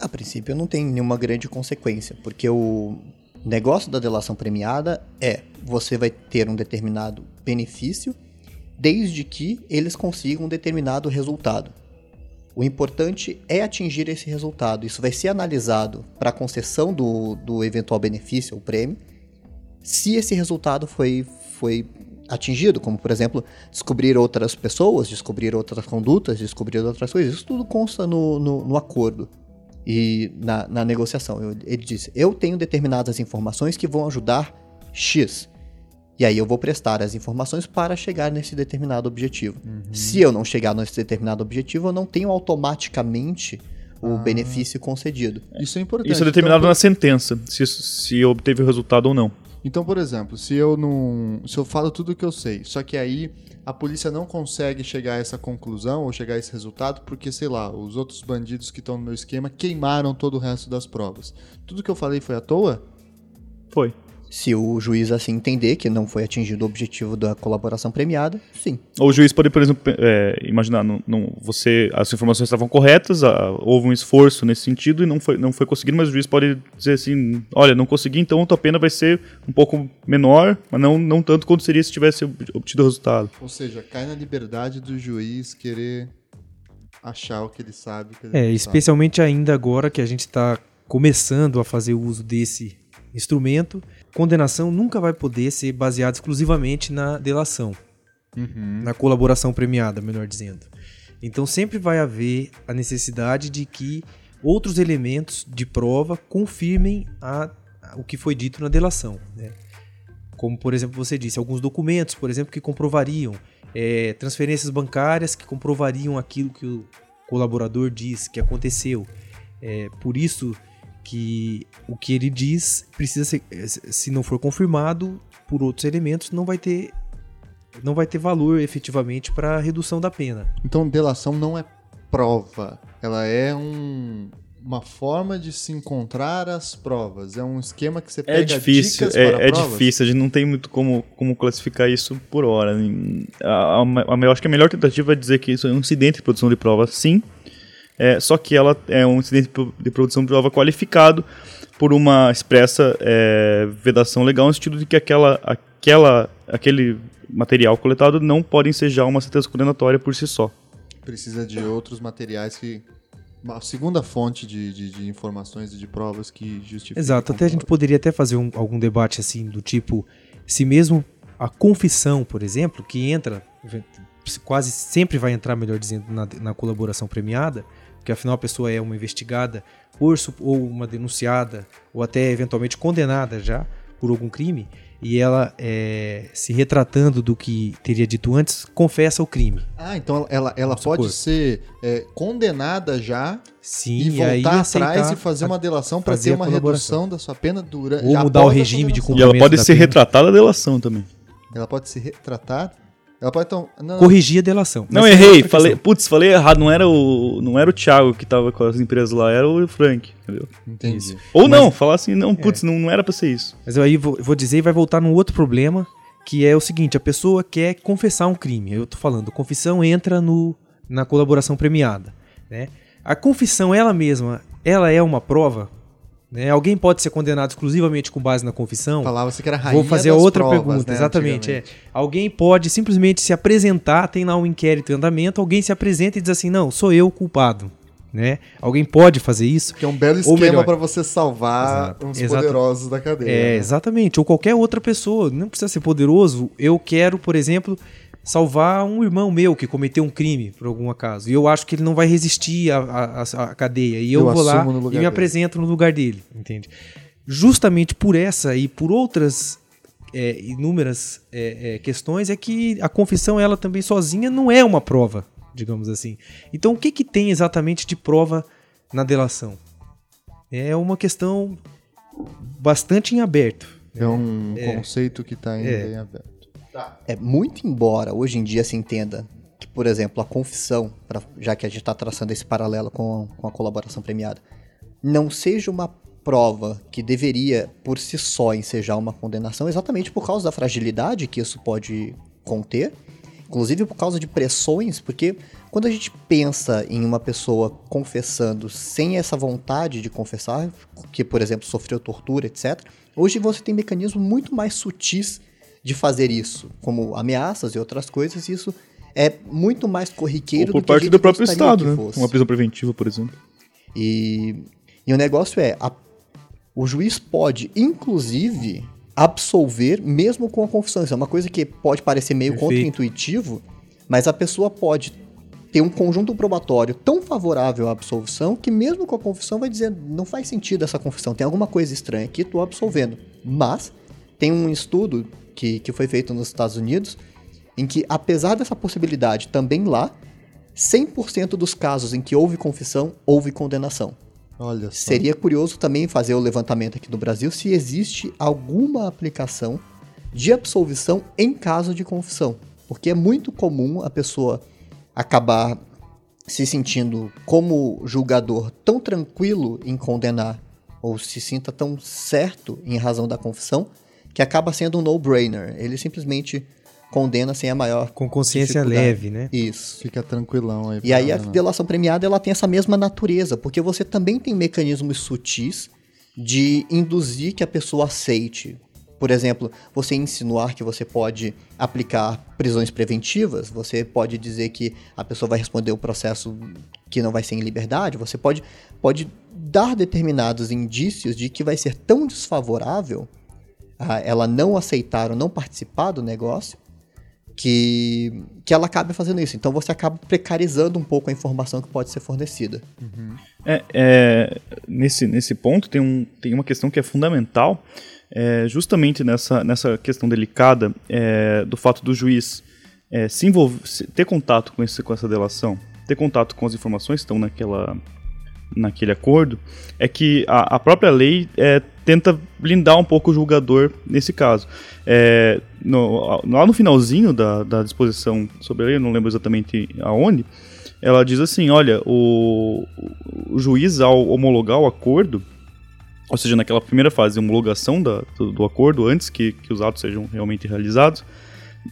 A princípio não tem nenhuma grande consequência, porque o negócio da delação premiada é você vai ter um determinado benefício desde que eles consigam um determinado resultado. O importante é atingir esse resultado. Isso vai ser analisado para a concessão do, do eventual benefício ou prêmio, se esse resultado foi, foi atingido, como por exemplo, descobrir outras pessoas, descobrir outras condutas, descobrir outras coisas. Isso tudo consta no, no, no acordo e na, na negociação. Eu- Ele disse: Eu tenho determinadas informações que vão ajudar X. E aí eu vou prestar as informações para chegar nesse determinado objetivo. Se eu não chegar nesse determinado objetivo, eu não tenho automaticamente o benefício concedido. Isso é importante. Isso é determinado então, na sentença, se, se obteve o resultado ou não. Então, por exemplo, se eu não. Se eu falo tudo o que eu sei, só que aí a polícia não consegue chegar a essa conclusão ou chegar a esse resultado porque, sei lá, os outros bandidos que estão no meu esquema queimaram todo o resto das provas. Tudo que eu falei foi à toa? Foi. Se o juiz assim entender que não foi atingido o objetivo da colaboração premiada, sim. Ou o juiz pode, por exemplo, é, imaginar, não, não- você, as informações estavam corretas, a- houve um esforço nesse sentido e não foi, não foi conseguido, mas o juiz pode dizer assim, olha, não consegui, então a tua pena vai ser um pouco menor, mas não, não tanto quanto seria se tivesse ob- obtido o resultado. Ou seja, cai na liberdade do juiz querer achar o que ele sabe. Que ele É, não sabe. especialmente ainda agora que a gente está começando a fazer uso desse instrumento, condenação nunca vai poder ser baseada exclusivamente na delação, na colaboração premiada, melhor dizendo. Então sempre vai haver a necessidade de que outros elementos de prova confirmem a- a- o que foi dito na delação. né? Como, por exemplo, você disse, alguns documentos, por exemplo, que comprovariam é, transferências bancárias que comprovariam aquilo que o colaborador diz que aconteceu. É, por isso que o que ele diz precisa ser, se não for confirmado por outros elementos, não vai ter não vai ter valor efetivamente para a redução da pena. Então, delação não é prova. Ela é um- uma forma de se encontrar as provas. É um esquema que você pega É difícil, dicas para é, é provas. difícil, a gente não tem muito como, como classificar isso por hora. A, a, a- eu acho que a melhor tentativa é dizer que isso é um incidente de produção de prova, sim, é, só que ela é um incidente de pro- de produção de prova qualificado por uma expressa é, vedação legal no sentido de que aquela, aquela, aquele material coletado não pode ensejar uma sentença condenatória por si só. Precisa de outros materiais que... Uma segunda fonte de, de, de informações e de provas que justificam. Exato, até a gente poderia até fazer um- algum debate assim do tipo, se mesmo a confissão, por exemplo, que entra quase sempre vai entrar, melhor dizendo, na, na colaboração premiada, porque afinal a pessoa é uma investigada por, ou uma denunciada, ou até eventualmente condenada já por algum crime, e ela, é, se retratando do que teria dito antes, confessa o crime. Ah, então ela, ela pode supor. ser é, condenada já Sim, e voltar atrás e fazer uma delação para ter uma redução da sua pena durante. Ou mudar o regime de cumprimento. E ela pode ser pena. retratada a delação também. Ela pode ser retratada ela pode então. Não, Corrigir a delação. Não, errei. Falei, putz, falei errado. Não era o, não era o Thiago que tava com as empresas lá, era o Frank. Entendeu? Entendi. Isso. Ou Mas, não, falar assim, não, putz, é. não, não era pra ser isso. Mas eu aí vou, vou dizer e vai voltar num outro problema, que é o seguinte: a pessoa quer confessar um crime. Eu tô falando, confissão entra no, na colaboração premiada. Né? A confissão, ela mesma, ela é uma prova né? Alguém pode ser condenado exclusivamente com base na confissão? Falava-se que era rainha Vou fazer outra provas, pergunta, né, exatamente. É. Alguém pode simplesmente se apresentar, tem lá um inquérito em andamento, alguém se apresenta e diz assim: não, sou eu o culpado. Né? Alguém pode fazer isso. Que é um belo esquema para você salvar Exato. uns Exato. poderosos da cadeia. É, né? exatamente. Ou qualquer outra pessoa. Não precisa ser poderoso. Eu quero, por exemplo, salvar um irmão meu que cometeu um crime, por algum acaso. E eu acho que ele não vai resistir à, à, à cadeia. E eu, eu vou lá e me dele. apresento no lugar dele, entende? Justamente por essa e por outras é, inúmeras é, é, questões é que a confissão, ela também sozinha, não é uma prova, digamos assim. Então, o que, que tem exatamente de prova na delação? É uma questão bastante em aberto. É um é. conceito que está ainda é. em aberto. Tá. É muito embora hoje em dia se entenda que, por exemplo, a confissão, pra, já que a gente está traçando esse paralelo com, com a colaboração premiada, não seja uma prova que deveria por si só ensejar uma condenação, exatamente por causa da fragilidade que isso pode conter, inclusive por causa de pressões, porque quando a gente pensa em uma pessoa confessando sem essa vontade de confessar, que por exemplo sofreu tortura, etc., hoje você tem mecanismos muito mais sutis de fazer isso, como ameaças e outras coisas, isso é muito mais corriqueiro Ou por do parte do próprio Estado, né? Uma prisão preventiva, por exemplo. E, e o negócio é, a, o juiz pode, inclusive, absolver mesmo com a confissão. Isso é uma coisa que pode parecer meio contra-intuitivo, mas a pessoa pode ter um conjunto probatório tão favorável à absolvição que mesmo com a confissão vai dizer não faz sentido essa confissão, tem alguma coisa estranha aqui, estou absolvendo. Mas tem um estudo que, que foi feito nos Estados Unidos, em que, apesar dessa possibilidade também lá, 100% dos casos em que houve confissão, houve condenação. Olha só. Seria curioso também fazer o levantamento aqui no Brasil se existe alguma aplicação de absolvição em caso de confissão. Porque é muito comum a pessoa acabar se sentindo como julgador tão tranquilo em condenar ou se sinta tão certo em razão da confissão que acaba sendo um no-brainer. Ele simplesmente condena sem a maior com consciência leve, né? Isso. Fica tranquilão aí. E aí a delação premiada ela tem essa mesma natureza, porque você também tem mecanismos sutis de induzir que a pessoa aceite. Por exemplo, você insinuar que você pode aplicar prisões preventivas, você pode dizer que a pessoa vai responder o processo que não vai ser em liberdade, você pode, pode dar determinados indícios de que vai ser tão desfavorável ela não aceitar ou não participar do negócio, que, que ela acabe fazendo isso. Então você acaba precarizando um pouco a informação que pode ser fornecida. Uhum. É, é, nesse, nesse ponto tem, um, tem uma questão que é fundamental, é, justamente nessa, nessa questão delicada é, do fato do juiz é, se envolver, ter contato com, esse, com essa delação, ter contato com as informações que estão naquela, naquele acordo, é que a, a própria lei é, tenta blindar um pouco o julgador nesse caso. É, no, lá no finalzinho da, da disposição sobre a lei, não lembro exatamente aonde, ela diz assim: olha, o, o juiz, ao homologar o acordo, ou seja, naquela primeira fase de homologação da, do, do, acordo, antes que, que os atos sejam realmente realizados,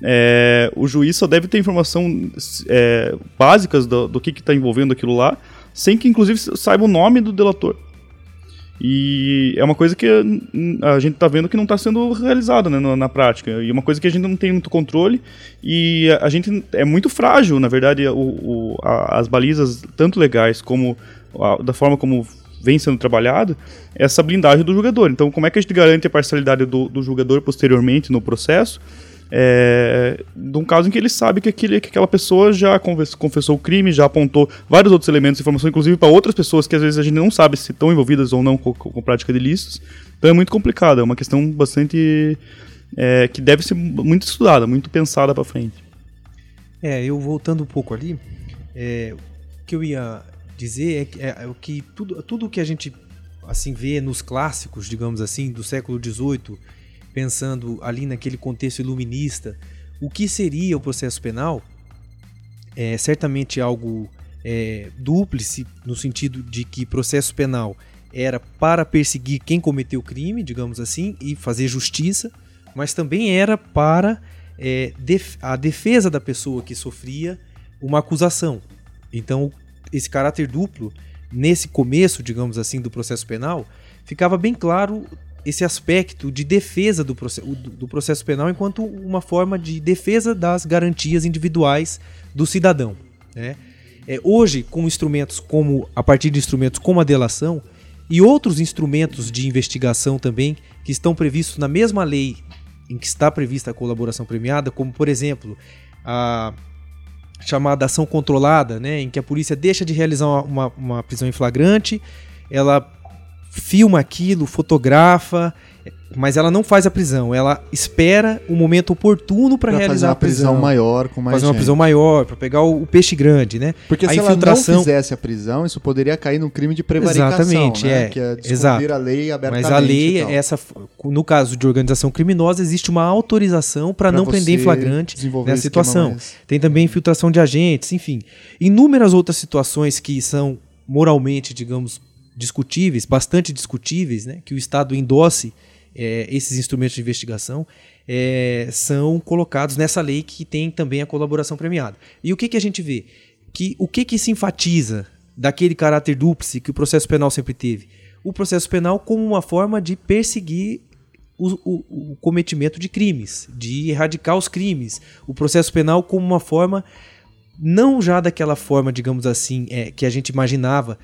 é, o juiz só deve ter informação é, básicas do, do que está envolvendo aquilo lá, sem que inclusive saiba o nome do delator. E é uma coisa que a gente está vendo que não está sendo realizada né, na, na, prática. E é uma coisa que a gente não tem muito controle. E a, a gente é muito frágil, na verdade, o, o, a, as balizas, tanto legais como a, da forma como vem sendo trabalhado, essa blindagem do jogador. Então, como é que a gente garante a parcialidade do, do jogador posteriormente no processo? É, de um caso em que ele sabe que, aquele, que aquela pessoa já confessou o crime, já apontou vários outros elementos informação, inclusive para outras pessoas que às vezes a gente não sabe se estão envolvidas ou não com, com, com prática de ilícitos. Então é muito complicado, é uma questão bastante. É, que deve ser muito estudada, muito pensada para frente. É, eu voltando um pouco ali, é, o que eu ia dizer é que, é, é, que tudo, tudo que a gente assim vê nos clássicos, digamos assim, do século XVIII pensando ali naquele contexto iluminista, o que seria o processo penal é certamente algo é, dúplice, no sentido de que processo penal era para perseguir quem cometeu o crime, digamos assim, e fazer justiça, mas também era para é, def a defesa da pessoa que sofria uma acusação. Então, esse caráter duplo, nesse começo, digamos assim, do processo penal, ficava bem claro esse aspecto de defesa do, processo, do processo penal enquanto uma forma de defesa das garantias individuais do cidadão. Né? É, hoje, com instrumentos como a partir de instrumentos como a delação e outros instrumentos de investigação também que estão previstos na mesma lei em que está prevista a colaboração premiada, como por exemplo a chamada ação controlada, né, em que a polícia deixa de realizar uma, uma prisão em flagrante, ela filma aquilo, fotografa, mas ela não faz a prisão, ela espera o momento oportuno para realizar fazer uma a prisão. maior com mais fazer gente. uma prisão maior para pegar o, o, peixe grande, né? Porque a se infiltração... ela não fizesse a prisão, isso poderia cair no crime de prevaricação, Exatamente, né? é. Que é Exato. a lei abertamente. Mas a lei essa no caso de organização criminosa existe uma autorização para não prender em flagrante nessa situação. Tem também infiltração de agentes, enfim, inúmeras outras situações que são moralmente, digamos, discutíveis, bastante discutíveis, né, que o Estado endosse é, esses instrumentos de investigação, é, são colocados nessa lei que tem também a colaboração premiada. E o que, que a gente vê? Que, o que, que se enfatiza daquele caráter dúplice que o processo penal sempre teve? O processo penal como uma forma de perseguir o, o, o, cometimento de crimes, de erradicar os crimes. O processo penal como uma forma, não já daquela forma, digamos assim, é, que a gente imaginava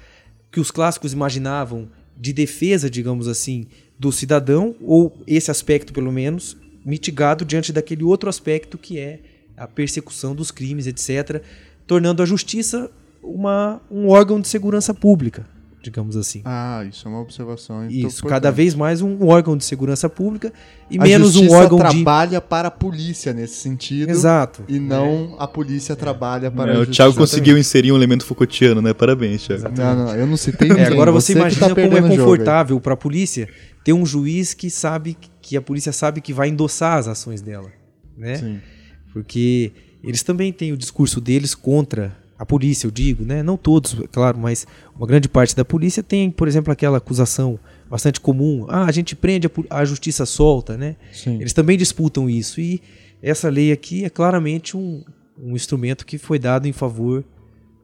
que os clássicos imaginavam de defesa, digamos assim, do cidadão, ou esse aspecto, pelo menos, mitigado diante daquele outro aspecto que é a persecução dos crimes, etc., tornando a justiça uma, um órgão de segurança pública digamos assim. Ah, isso é uma observação. Isso, cada vez mais um órgão de segurança pública e a menos um órgão trabalha de... trabalha para a polícia nesse sentido. Exato. E não é. a polícia trabalha para é, a justiça. O Thiago conseguiu inserir um elemento Foucaultiano, né? Parabéns, Thiago. Não, não, eu não citei ninguém. É, agora você, você imagina tá como é confortável para a polícia ter um juiz que sabe que a polícia sabe que vai endossar as ações dela, né? Sim. Porque eles também têm o discurso deles contra a polícia, eu digo, né? Não todos, claro, mas uma grande parte da polícia tem, por exemplo, aquela acusação bastante comum. Ah, a gente prende, a, a justiça solta, né? Sim. Eles também disputam isso. E essa lei aqui é claramente um, um instrumento que foi dado em favor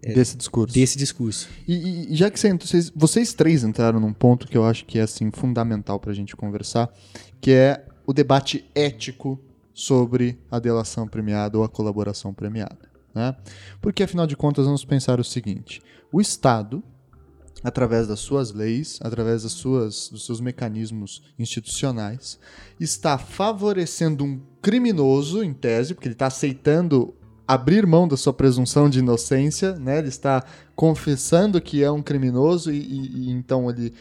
é, desse discurso. Desse discurso. E, e já que vocês, vocês três entraram num ponto que eu acho que é assim fundamental para a gente conversar, que é o debate ético sobre a delação premiada ou a colaboração premiada. Né? Porque, afinal de contas, vamos pensar o seguinte: o Estado, através das suas leis, através das suas, dos seus mecanismos institucionais, está favorecendo um criminoso, em tese, porque ele está aceitando abrir mão da sua presunção de inocência, né? Ele está confessando que é um criminoso e, e, e então ele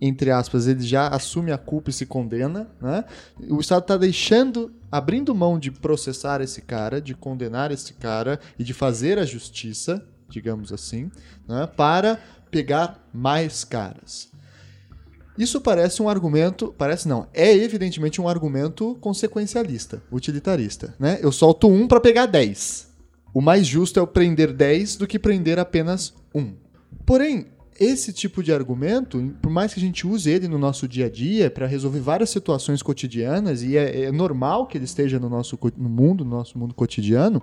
entre aspas, ele já assume a culpa e se condena, né? O Estado está deixando, abrindo mão de processar esse cara, de condenar esse cara e de fazer a justiça, digamos assim, né? para pegar mais caras. Isso parece um argumento, parece não, é evidentemente um argumento consequencialista, utilitarista, né? Eu solto um para pegar 10. O mais justo é eu prender 10 do que prender apenas um. Porém, esse tipo de argumento, por mais que a gente use ele no nosso dia a dia para resolver várias situações cotidianas, e é, é, normal que ele esteja no nosso no mundo, no nosso mundo cotidiano,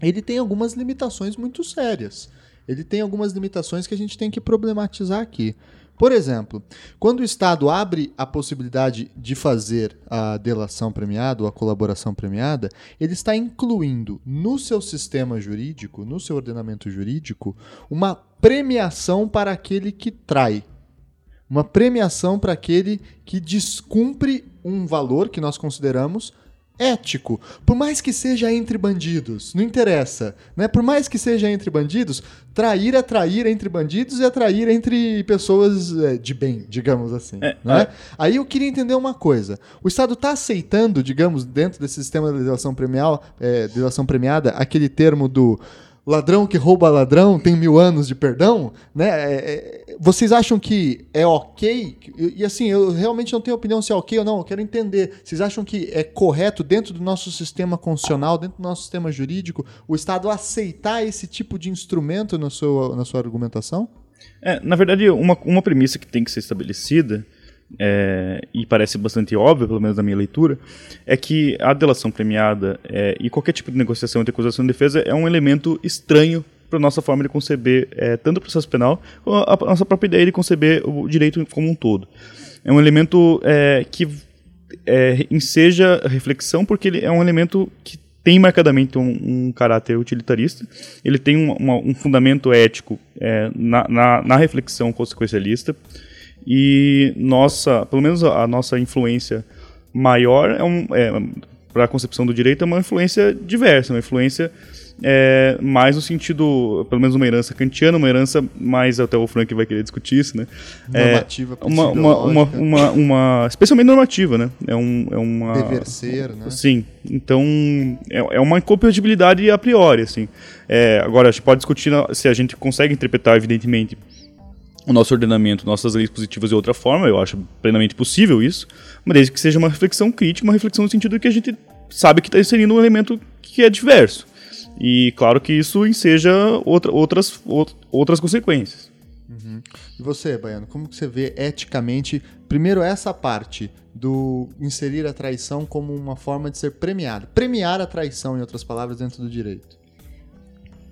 ele tem algumas limitações muito sérias. Ele tem algumas limitações que a gente tem que problematizar aqui. Por exemplo, quando o Estado abre a possibilidade de fazer a delação premiada ou a colaboração premiada, ele está incluindo no seu sistema jurídico, no seu ordenamento jurídico, uma premiação para aquele que trai. Uma premiação para aquele que descumpre um valor que nós consideramos ético, por mais que seja entre bandidos, não interessa, né? Por mais que seja entre bandidos, trair é trair entre bandidos e atrair entre pessoas é, de bem, digamos assim. É, né? é. Aí eu queria entender uma coisa: o Estado está aceitando, digamos, dentro desse sistema de legislação premial, é, de legislação premiada, aquele termo do ladrão que rouba ladrão tem mil anos de perdão, né? É, é, vocês acham que é ok? E, e, assim, eu realmente não tenho opinião se é ok ou não, eu quero entender. Vocês acham que é correto dentro do nosso sistema constitucional, dentro do nosso sistema jurídico, o Estado aceitar esse tipo de instrumento na sua, na sua argumentação? É, na verdade, uma, uma premissa que tem que ser estabelecida é, e parece bastante óbvio, pelo menos na minha leitura, é que a delação premiada é, e qualquer tipo de negociação entre acusação e defesa é um elemento estranho para a nossa forma de conceber é, tanto o processo penal como a, a, nossa própria ideia de conceber o direito como um todo. É um elemento é, que é, enseja reflexão porque ele é um elemento que tem marcadamente um, um caráter utilitarista, ele tem um, uma, um fundamento ético é, na, na, na reflexão consequencialista, e nossa, pelo menos a, a nossa influência maior é, um, é para a concepção do direito é uma influência diversa, uma influência é, mais no sentido, pelo menos uma herança kantiana, uma herança mais, até o Frank vai querer discutir isso, né? Normativa, é, uma, uma, uma, uma, uma, especialmente normativa, né? É, um, é uma... Dever ser, né? Sim, então é, é uma incompatibilidade a priori, assim. É, agora, a gente pode discutir se a gente consegue interpretar, evidentemente, o nosso ordenamento, nossas leis positivas de outra forma, eu acho plenamente possível isso, mas desde que seja uma reflexão crítica, uma reflexão no sentido de que a gente sabe que está inserindo um elemento que é diverso. E claro que isso enseja outra, outras, outras consequências. Uhum. E você, Baiano, como que você vê eticamente, primeiro essa parte do inserir a traição como uma forma de ser premiado, premiar a traição, em outras palavras, dentro do direito?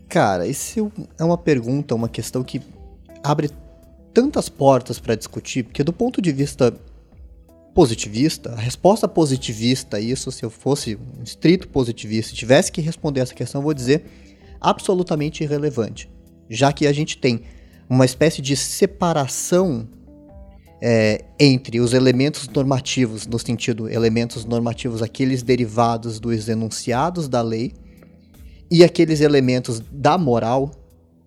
Cara, isso é uma pergunta, uma questão que abre tantas portas para discutir, porque do ponto de vista positivista, a resposta positivista, isso se eu fosse um estrito positivista e tivesse que responder essa questão, eu vou dizer absolutamente irrelevante, já que a gente tem uma espécie de separação é, entre os elementos normativos, no sentido elementos normativos, aqueles derivados dos enunciados da lei, e aqueles elementos da moral,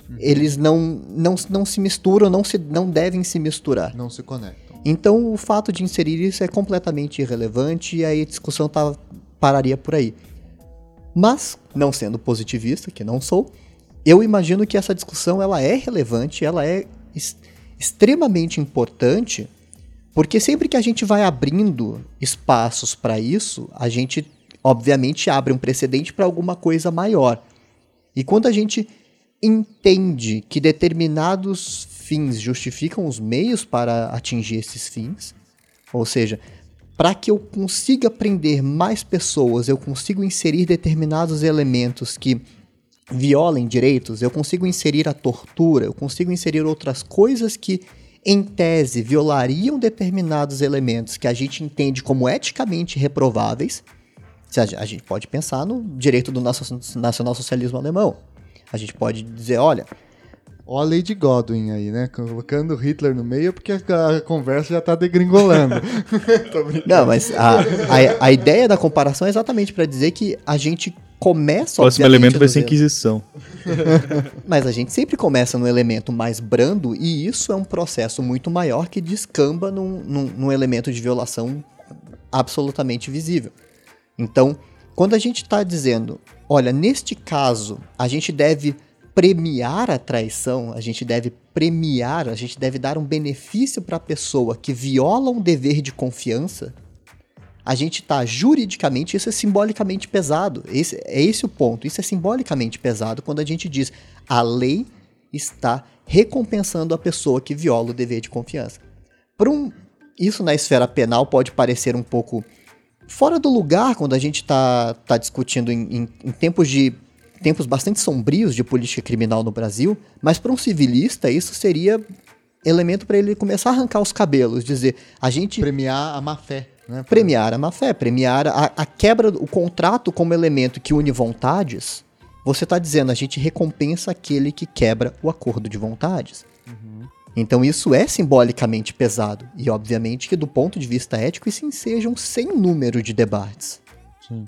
Uhum. Eles não, não, não se misturam, não, se, não devem se misturar. Não se conectam. Então, o fato de inserir isso é completamente irrelevante e aí a discussão tá, pararia por aí. Mas, não sendo positivista, que não sou, eu imagino que essa discussão ela é relevante, ela é est extremamente importante, porque sempre que a gente vai abrindo espaços para isso, a gente obviamente abre um precedente para alguma coisa maior. E quando a gente entende que determinados fins justificam os meios para atingir esses fins, ou seja, para que eu consiga prender mais pessoas, eu consigo inserir determinados elementos que violem direitos, eu consigo inserir a tortura, eu consigo inserir outras coisas que, em tese, violariam determinados elementos que a gente entende como eticamente reprováveis. A gente pode pensar no direito do nacional-socialismo alemão. A gente pode dizer, olha, Ó a Lady Godwin aí, né? Colocando Hitler no meio porque a, conversa já tá degringolando. Não, mas a, a, a, ideia da comparação é exatamente para dizer que a gente começa. O próximo elemento vai ser Inquisição. mas a gente sempre começa no elemento mais brando e isso é um processo muito maior que descamba num, num, num elemento de violação absolutamente visível. Então, quando a gente está dizendo olha, neste caso, a gente deve premiar a traição, a gente deve premiar, a gente deve dar um benefício para a pessoa que viola um dever de confiança, a gente está juridicamente, isso é simbolicamente pesado. Esse, é esse o ponto. Isso é simbolicamente pesado quando a gente diz a lei está recompensando a pessoa que viola o dever de confiança. Um, isso na esfera penal pode parecer um pouco fora do lugar quando a gente está tá discutindo em, em, em tempos de tempos bastante sombrios de política criminal no Brasil, mas para um civilista isso seria elemento para ele começar a arrancar os cabelos, dizer a gente premiar a má fé, né? Premiar a má fé, premiar a, a quebra o contrato como elemento que une vontades. Você está dizendo a gente recompensa aquele que quebra o acordo de vontades. Então isso é simbolicamente pesado. E obviamente que do ponto de vista ético isso enseja um sem número de debates. Sim.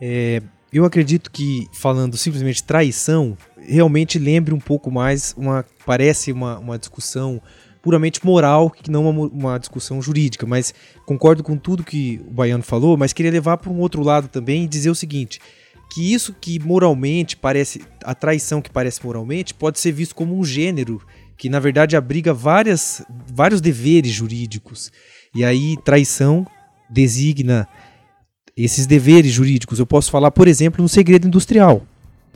É, eu acredito que, falando simplesmente traição, realmente lembre um pouco mais, uma, parece uma, uma discussão puramente moral, que não uma, uma discussão jurídica. Mas concordo com tudo que o Baiano falou, mas queria levar para um outro lado também e dizer o seguinte: que isso que moralmente parece, a traição que parece moralmente, pode ser visto como um gênero que na verdade abriga várias, vários deveres jurídicos. E aí traição designa esses deveres jurídicos. Eu posso falar, por exemplo, no segredo industrial.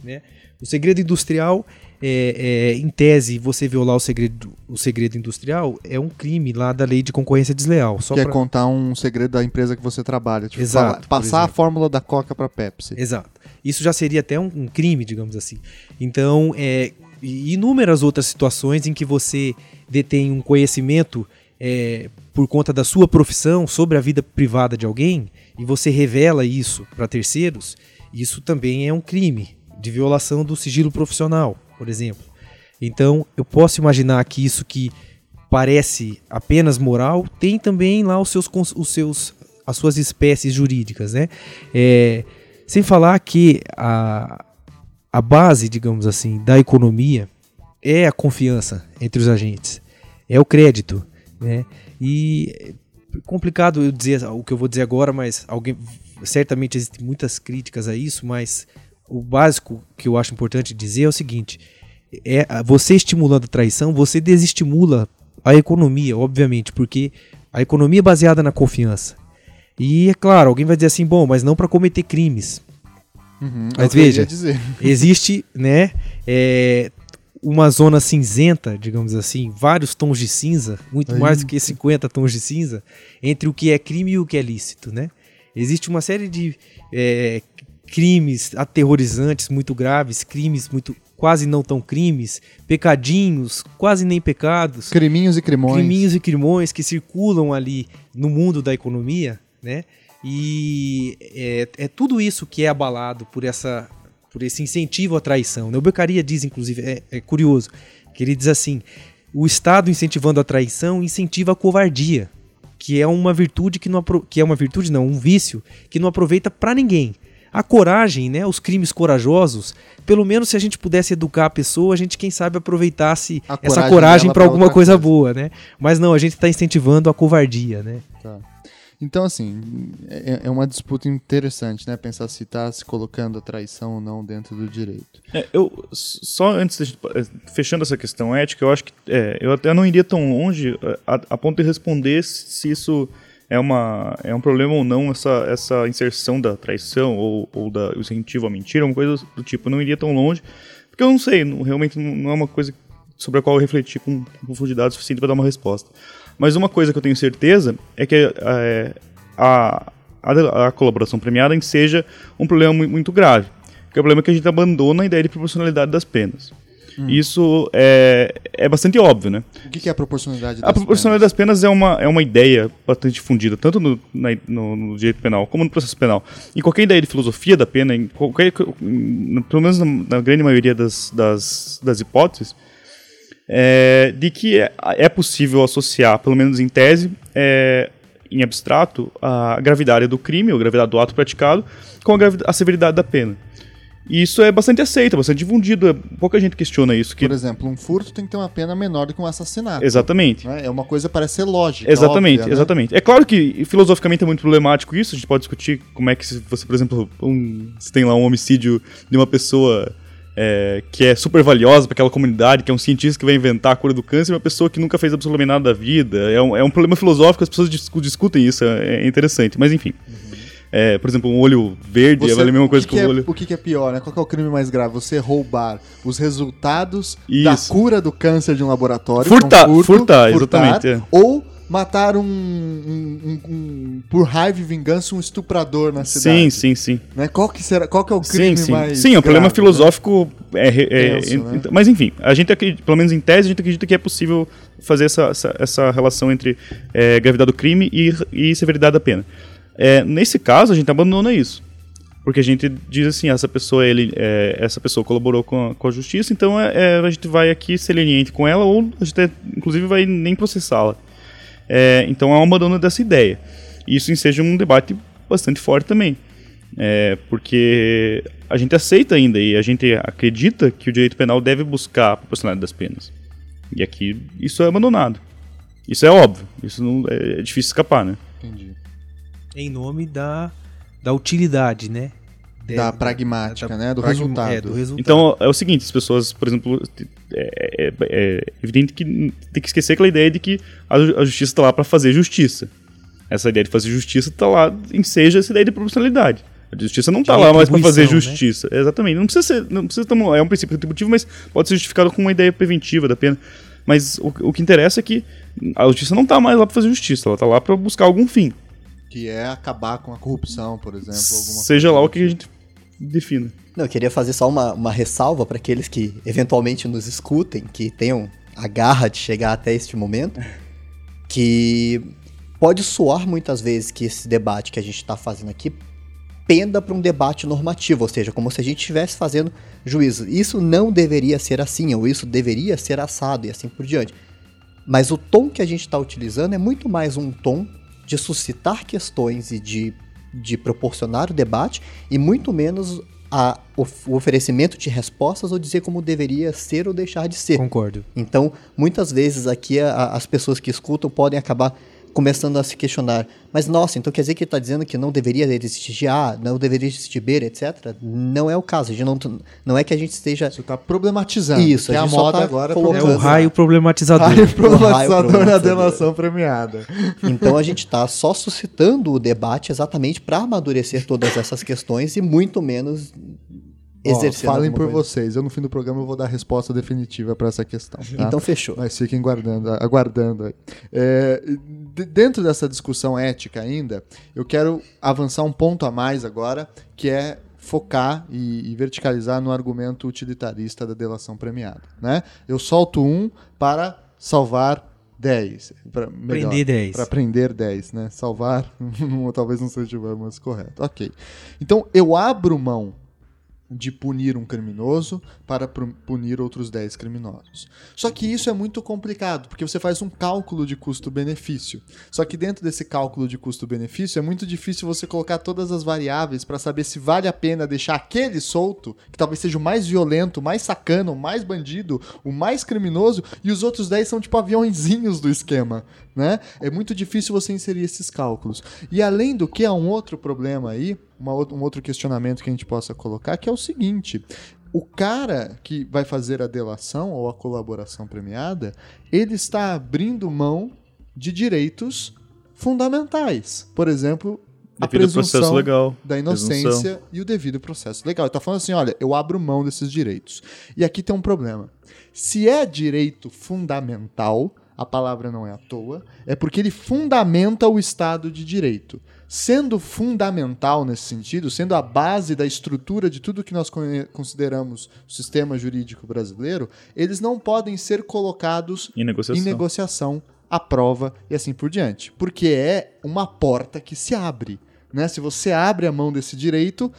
Né? O segredo industrial, é, é, em tese, você violar o segredo, o segredo industrial é um crime lá da lei de concorrência desleal. Só Quer pra... contar um segredo da empresa que você trabalha. Tipo, Exato, falar- passar a fórmula da Coca para Pepsi. Exato. Isso já seria até um, um crime, digamos assim. Então, é, inúmeras outras situações em que você detém um conhecimento é, por conta da sua profissão sobre a vida privada de alguém e você revela isso para terceiros, isso também é um crime de violação do sigilo profissional, por exemplo. Então, eu posso imaginar que isso que parece apenas moral tem também lá os seus, os seus as suas espécies jurídicas, né? É, sem falar que a, a base, digamos assim, da economia é a confiança entre os agentes, é o crédito, né? E é complicado eu dizer o que eu vou dizer agora, mas alguém certamente existem muitas críticas a isso, mas o básico que eu acho importante dizer é o seguinte: é você estimulando a traição, você desestimula a economia, obviamente, porque a economia é baseada na confiança. E é claro, alguém vai dizer assim, bom, mas não para cometer crimes. Uhum, é Mas ia veja. Existe, né, é, uma zona cinzenta, digamos assim, vários tons de cinza, muito Aí. mais do que 50 tons de cinza, entre o que é crime e o que é lícito, né? Existe uma série de é, crimes aterrorizantes, muito graves, crimes muito quase não tão crimes, pecadinhos, quase nem pecados, Criminhos e crimões. criminhos e crimões que circulam ali no mundo da economia, né? E é, é tudo isso que é abalado por essa por esse incentivo à traição. né? O Beccaria diz, inclusive, é, é curioso, que ele diz assim: o Estado incentivando a traição incentiva a covardia, que é uma virtude que não que é uma virtude não, um vício que não aproveita para ninguém. A coragem, né, os crimes corajosos, pelo menos se a gente pudesse educar a pessoa, a gente quem sabe aproveitasse essa coragem para pra alguma coisa coisa. boa, né? Mas não, a gente está incentivando a covardia, né? Tá. Então, assim, é, é uma disputa interessante, né? Pensar se está se colocando a traição ou não dentro do direito. É, eu só antes de, eh, fechando essa questão ética, eu acho que é, eu até não iria tão longe eh, a, a ponto de responder se isso é uma é um problema ou não essa, essa inserção da traição ou, ou da o incentivo à mentira, uma coisa do tipo. Eu não iria tão longe, porque eu não sei, não- realmente não, é uma coisa sobre a qual eu refleti com profundidade suficiente para dar uma resposta. Mas uma coisa que eu tenho certeza é que é, a, a, a colaboração premiada seja um problema mu- muito grave. Porque o problema é que a gente abandona a ideia de proporcionalidade das penas. Isso é, é bastante óbvio, né? O que, que é a proporcionalidade A proporcionalidade das penas é uma, é uma ideia bastante difundida, tanto no, na- no- no direito penal como no processo penal. Em qualquer ideia de filosofia da pena, em qualquer, em- pelo menos na, na grande maioria das, das, das hipóteses, é, de que é, é possível associar, pelo menos em tese, é, em abstrato, a gravidade do crime, ou gravidade do ato praticado, com a, a severidade da pena. E isso é bastante aceito, bastante difundido, é- pouca gente questiona isso. Que, Por exemplo, um furto tem que ter uma pena menor do que um assassinato. exatamente. né? É uma coisa que parece ser lógica. Exatamente, óbvia, né? exatamente. É claro que filosoficamente é muito problemático isso, a gente pode discutir como é que se você, por exemplo, um, se tem lá um homicídio de uma pessoa é, que é super valiosa para aquela comunidade, que é um cientista que vai inventar a cura do câncer, e uma pessoa que nunca fez absolutamente nada da vida. É um, é um problema filosófico, as pessoas discu- discutem isso, é, é interessante. Mas enfim. É, por exemplo, um olho verde Você- é a mesma coisa que que, que um é, olho. O que, é pior, né? Qual que é o crime mais grave? Você roubar os resultados Isso. da cura do câncer de um laboratório. Furtar, um furto, furtar, exatamente, é. Ou matar um, um- um- um- por raiva e vingança um estuprador na cidade. Sim, sim, sim. Né? Qual, que será, qual que é o crime Sim, sim. mais Sim, é um problema né? filosófico. É, é- Tenso, é- né? Mas enfim, a gente acredita, pelo menos em tese, a gente acredita que é possível fazer essa, essa, essa relação entre é, gravidade do crime e, e severidade da pena. É, nesse caso, a gente abandona isso. Porque a gente diz assim, essa pessoa, ele, é, essa pessoa colaborou com a, com a justiça, então é, é, a gente vai aqui ser leniente com ela, ou a gente, até, inclusive, vai nem processá-la. É, então é um abandono dessa ideia. Isso enseja um debate bastante forte também. É, porque a gente aceita ainda e a gente acredita que o direito penal deve buscar a proporcionalidade das penas. E aqui isso é abandonado. Isso é óbvio, isso não é, é difícil escapar, né? Entendi. Em nome da, da utilidade, né? De- Da pragmática, da- né? Do pragma- resultado. É, do resultado. Então é o seguinte, as pessoas, por exemplo, é, é- é evidente que tem que esquecer aquela ideia de que a, a justiça está lá para fazer justiça. Essa ideia de fazer justiça está lá, enseja essa ideia de proporcionalidade. A justiça não está lá mais para fazer né? justiça. Exatamente. Não precisa ser, não precisa um- é um princípio retributivo, mas pode ser justificado com uma ideia preventiva da pena. Mas o, o que interessa é que a justiça não está mais lá para fazer justiça, ela está lá para buscar algum fim. Que é acabar com a corrupção, por exemplo. Alguma Seja coisa lá o que a gente defina. Não, eu queria fazer só uma, uma ressalva para aqueles que eventualmente nos escutem, que tenham a garra de chegar até este momento, que pode soar muitas vezes que esse debate que a gente está fazendo aqui penda para um debate normativo, ou seja, como se a gente estivesse fazendo juízo. Isso não deveria ser assim, ou isso deveria ser assado e assim por diante. Mas o tom que a gente está utilizando é muito mais um tom de suscitar questões e de, de proporcionar o debate, e muito menos a, o, o oferecimento de respostas ou dizer como deveria ser ou deixar de ser. Concordo. Então, muitas vezes aqui a- a- as pessoas que escutam podem acabar começando a se questionar. Mas, nossa, então quer dizer que ele está dizendo que não deveria existir A, não deveria existir B, etc? Não é o caso. A gente não, não é que a gente esteja... Você tá problematizando. Isso, que a é a gente só moda tá agora. É colocando- o Exato. raio problematizador. Raio problematizador na delação premiada. Então, a gente está só suscitando o debate exatamente para amadurecer todas essas questões e muito menos Ó, exercendo falem por coisa. vocês. Eu, no fim do programa, eu vou dar a resposta definitiva para essa questão. tá? Então, fechou. Mas fiquem guardando, aguardando aí. É, dentro dessa discussão ética ainda, eu quero avançar um ponto a mais agora, que é focar e, e verticalizar no argumento utilitarista da delação premiada. Né? Eu solto um para salvar 10. Pra, melhor, Prender 10. Para prender 10, né? Salvar talvez não seja o mais correto. Ok. Então, eu abro mão de punir um criminoso para punir outros 10 criminosos. Só que isso é muito complicado, porque você faz um cálculo de custo-benefício. Só que dentro desse cálculo de custo-benefício é muito difícil você colocar todas as variáveis para saber se vale a pena deixar aquele solto, que talvez seja o mais violento, o mais sacano, o mais bandido, o mais criminoso, e os outros 10 são tipo aviãozinhos do esquema, né? É muito difícil você inserir esses cálculos. E além do que, há um outro problema aí, uma um outro questionamento que a gente possa colocar, que é o seguinte: o cara que vai fazer a delação ou a colaboração premiada, ele está abrindo mão de direitos fundamentais. Por exemplo, a Devido presunção legal. da inocência e o devido processo legal. Ele tá falando assim, olha, eu abro mão desses direitos. E aqui tem um problema. Se é direito fundamental, a palavra não é à toa, é porque ele fundamenta o Estado de Direito. Sendo fundamental nesse sentido, sendo a base da estrutura de tudo que nós consideramos o sistema jurídico brasileiro, eles não podem ser colocados Em negociação. em negociação, à prova e assim por diante. Porque é uma porta que se abre. Né? Se você abre a mão desse direito,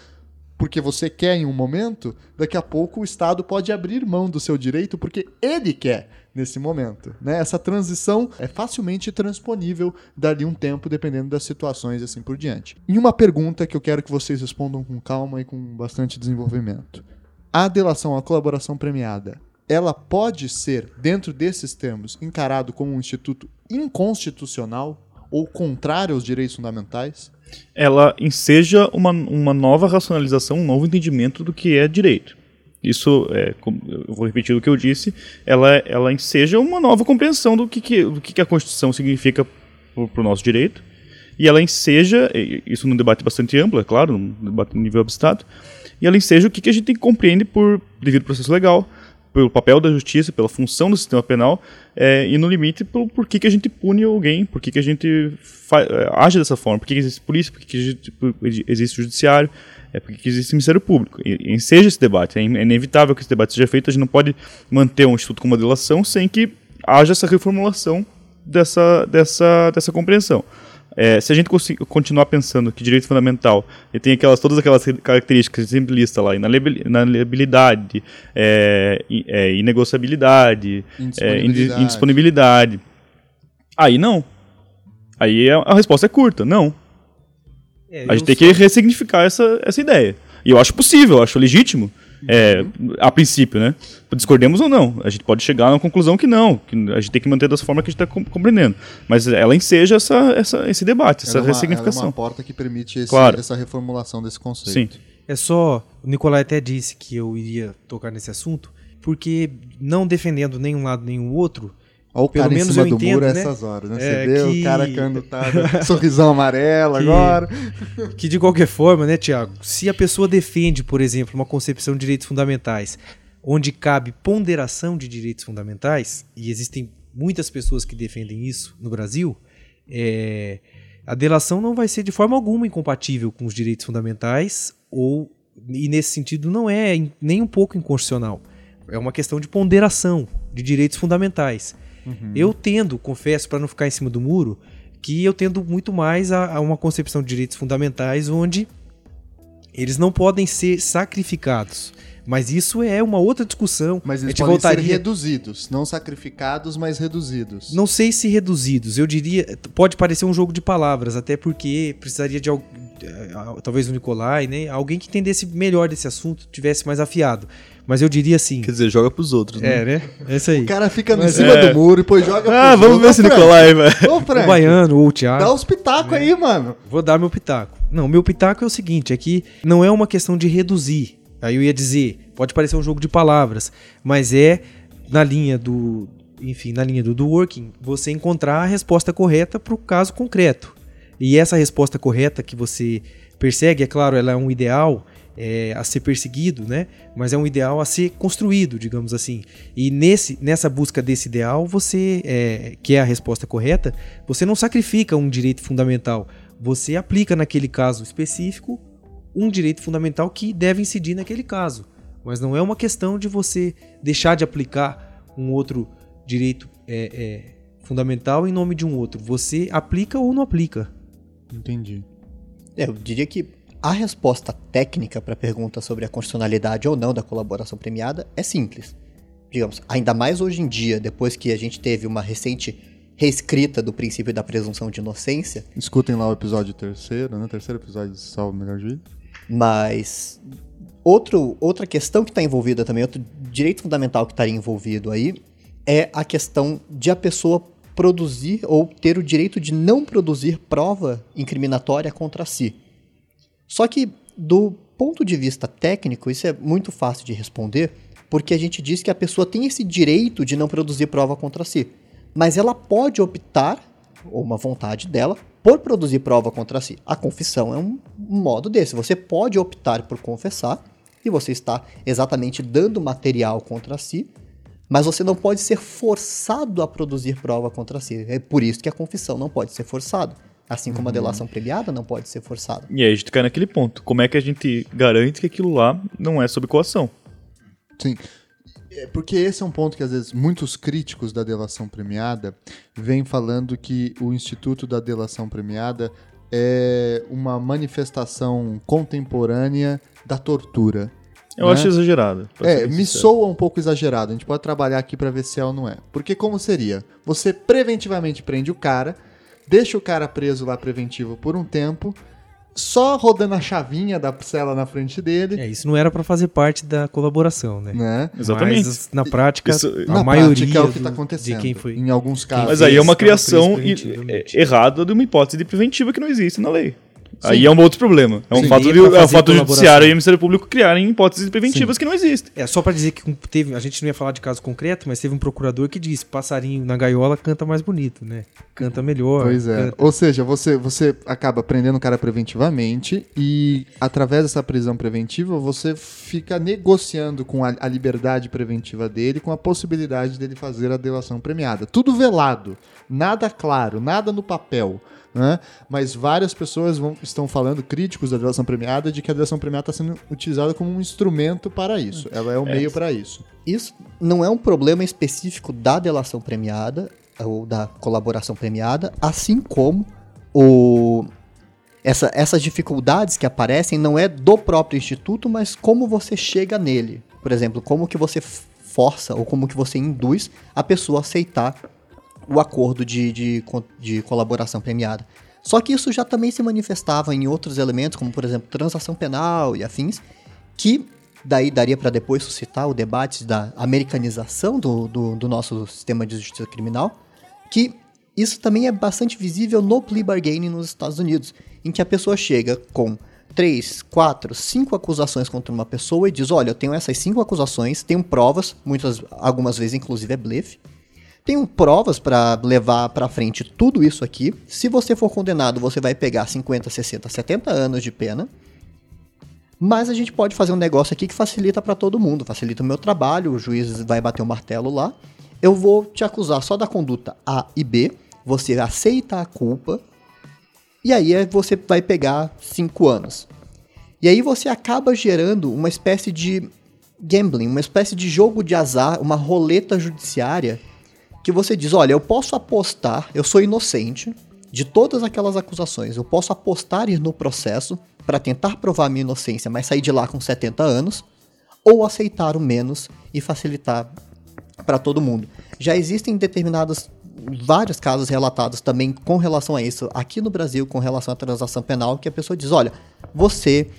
porque você quer em um momento, daqui a pouco o Estado pode abrir mão do seu direito porque ele quer nesse momento. Né? Essa transição é facilmente transponível dali um tempo, dependendo das situações e assim por diante. E uma pergunta que eu quero que vocês respondam com calma e com bastante desenvolvimento. A delação, a colaboração premiada, ela pode ser, dentro desses termos, encarado como um instituto inconstitucional ou contrário aos direitos fundamentais? ela enseja uma, uma nova racionalização, um novo entendimento do que é direito. Isso, é, eu vou repetir o que eu disse, ela, ela enseja uma nova compreensão do que, que, do que, que a Constituição significa para o nosso direito, e ela enseja, isso num debate bastante amplo, é claro, num debate nível abstrato, e ela enseja o que, que a gente compreende por devido processo legal, pelo papel da justiça, pela função do sistema penal, é, e no limite, pelo por que, a gente pune alguém, por que, a gente é, age dessa forma, por que, existe polícia, por que, por- existe judiciário, é, por que, que existe Ministério Público. E, e enseja esse debate, é é inevitável que esse debate seja feito, a gente não pode manter um instituto com uma delação sem que haja essa reformulação dessa, dessa, dessa compreensão. É, se a gente continuar pensando que direito fundamental ele tem aquelas, todas aquelas características que a gente sempre lista lá, inaliabil- inaliabilidade, é, é, inegociabilidade, é, indi- Indisponibilidade. indisponibilidade, aí não. Aí a, a resposta é curta, não. É, a gente tem que ressignificar essa, essa ideia. E eu acho possível, eu acho legítimo. É, a princípio, né? Discordemos ou não. A gente pode chegar a uma conclusão que não. Que a gente tem que manter dessa forma que a gente está compreendendo. Mas ela enseja essa, essa, esse debate, essa Ela é uma- ressignificação. ela é uma porta que permite esse- Claro. essa reformulação desse conceito. Sim. É só. O Nicolai até disse que eu iria tocar nesse assunto, porque não defendendo nenhum lado nem o outro, Olha o Pelo cara em menos cima eu do entendo, muro né? essas horas, né? É, Você vê que- o cara quando tá sorrisão amarelo Que- agora. que de qualquer forma, né, Tiago, se a pessoa defende, por exemplo, uma concepção de direitos fundamentais, onde cabe ponderação de direitos fundamentais, e existem muitas pessoas que defendem isso no Brasil, é, a delação não vai ser de forma alguma incompatível com os direitos fundamentais, ou e nesse sentido não é nem um pouco inconstitucional. É uma questão de ponderação de direitos fundamentais. Eu tendo, confesso, para não ficar em cima do muro, que eu tendo muito mais a, a uma concepção de direitos fundamentais onde eles não podem ser sacrificados. Mas isso é uma outra discussão. Mas a eles gente podem ser voltaria. reduzidos. Não sacrificados, mas reduzidos. Não sei se reduzidos. Eu diria. Pode parecer um jogo de palavras, até porque precisaria de eh, talvez o Nicolai, né? Alguém que entendesse melhor desse assunto, tivesse mais afiado. Mas eu diria assim. Quer dizer, joga pros outros, né? É, né? É isso aí. O cara fica em cima é. do muro e depois joga Ah, pros vamos outros. ver se Nicolai vai. Ô, O Frank, Baiano ou o Thiago. dá os pitacos aí, mano. Vou dar meu pitaco. Não, meu pitaco é o seguinte, é que não é uma questão de reduzir. Aí eu ia dizer, pode parecer um jogo de palavras, mas é na linha do, enfim, na linha do, do working, você encontrar a resposta correta para o caso concreto. E essa resposta correta que você persegue, é claro, ela é um ideal é, a ser perseguido, né? Mas é um ideal a ser construído, digamos assim. E nesse, nessa busca desse ideal, você, é, que é a resposta correta, você não sacrifica um direito fundamental. Você aplica naquele caso específico um direito fundamental que deve incidir naquele caso. Mas não é uma questão de você deixar de aplicar um outro direito é, é, fundamental em nome de um outro. Você aplica ou não aplica. Entendi. É, eu diria que a resposta técnica para a pergunta sobre a constitucionalidade ou não da colaboração premiada é simples. Digamos, ainda mais hoje em dia, depois que a gente teve uma recente reescrita do princípio da presunção de inocência, Escutem lá o episódio terceiro, né? Terceiro episódio de Salvo Melhor Juízo. mas outro, outra questão que está envolvida também, outro direito fundamental que estaria envolvido aí, é a questão de a pessoa produzir ou ter o direito de não produzir prova incriminatória contra si. Só que, do ponto de vista técnico, isso é muito fácil de responder, porque a gente diz que a pessoa tem esse direito de não produzir prova contra si. Mas ela pode optar, ou uma vontade dela, por produzir prova contra si. A confissão é um modo desse. Você pode optar por confessar, e você está exatamente dando material contra si, mas você não pode ser forçado a produzir prova contra si. É por isso que a confissão não pode ser forçada. Assim como a delação premiada não pode ser forçada. E aí a gente cai naquele ponto. Como é que a gente garante que aquilo lá não é sob coação? Sim. É porque esse é um ponto que às vezes muitos críticos da delação premiada vêm falando que o instituto da delação premiada é uma manifestação contemporânea da tortura. Eu né? acho exagerado. É, me sincero. soa um pouco exagerado. A gente pode trabalhar aqui pra ver se é ou não é. Porque como seria? Você preventivamente prende o cara, deixa o cara preso lá preventivo por um tempo, só rodando a chavinha da cela na frente dele, É, isso não era para fazer parte da colaboração, né? né? Exatamente. Mas, na prática, Isso- a Na maioria prática é o que do- tá acontecendo. de quem foi. Em alguns casos. Mas aí é uma criação é, errada de uma hipótese de preventiva que não existe na lei. Aí é um outro problema. É um Sim. fato, Ninguém de, é um fato do judiciário e o Ministério Público criarem hipóteses preventivas que não existem. É, só para dizer que teve, a gente não ia falar de caso concreto, mas teve um procurador que disse: passarinho na gaiola canta mais bonito, né? Canta melhor. Pois é. canta- Ou seja, você, você acaba prendendo o cara preventivamente e, através dessa prisão preventiva, você fica negociando com a, a liberdade preventiva dele, com a possibilidade dele fazer a delação premiada. Tudo velado, nada claro, nada no papel. Né? Mas várias pessoas vão- estão falando, críticos da delação premiada, de que a delação premiada está sendo utilizada como um instrumento para isso. Ela é o meio para isso. Isso não é um problema específico da delação premiada ou da colaboração premiada, assim como o, essa- essas dificuldades que aparecem não é do próprio instituto, mas como você chega nele. Por exemplo, como que você força ou como que você induz a pessoa a aceitar o acordo de, de, de colaboração premiada. Só que isso já também se manifestava em outros elementos, como por exemplo transação penal e afins, que daí daria para depois suscitar o debate da americanização do, do, do, nosso sistema de justiça criminal, que isso também é bastante visível no plea bargaining nos Estados Unidos, em que a pessoa chega com três, quatro, cinco acusações contra uma pessoa e diz: Olha, eu tenho essas cinco acusações, tenho provas, muitas, algumas vezes inclusive é blefe. Tenho provas para levar para frente tudo isso aqui. Se você for condenado, você vai pegar 50, 60, 70 anos de pena. Mas a gente pode fazer um negócio aqui que facilita para todo mundo, facilita o meu trabalho, o juiz vai bater o martelo lá. Eu vou te acusar só da conduta A e B, você aceita a culpa, e aí é, você vai pegar 5 anos. E aí você acaba gerando uma espécie de gambling, uma espécie de jogo de azar, uma roleta judiciária, que você diz, olha, eu posso apostar, eu sou inocente de todas aquelas acusações, eu posso apostar no processo para tentar provar minha inocência, mas sair de lá com 70 anos, ou aceitar o menos e facilitar para todo mundo. Já existem determinados vários casos relatados também com relação a isso aqui no Brasil, com relação à transação penal, que a pessoa diz: olha, você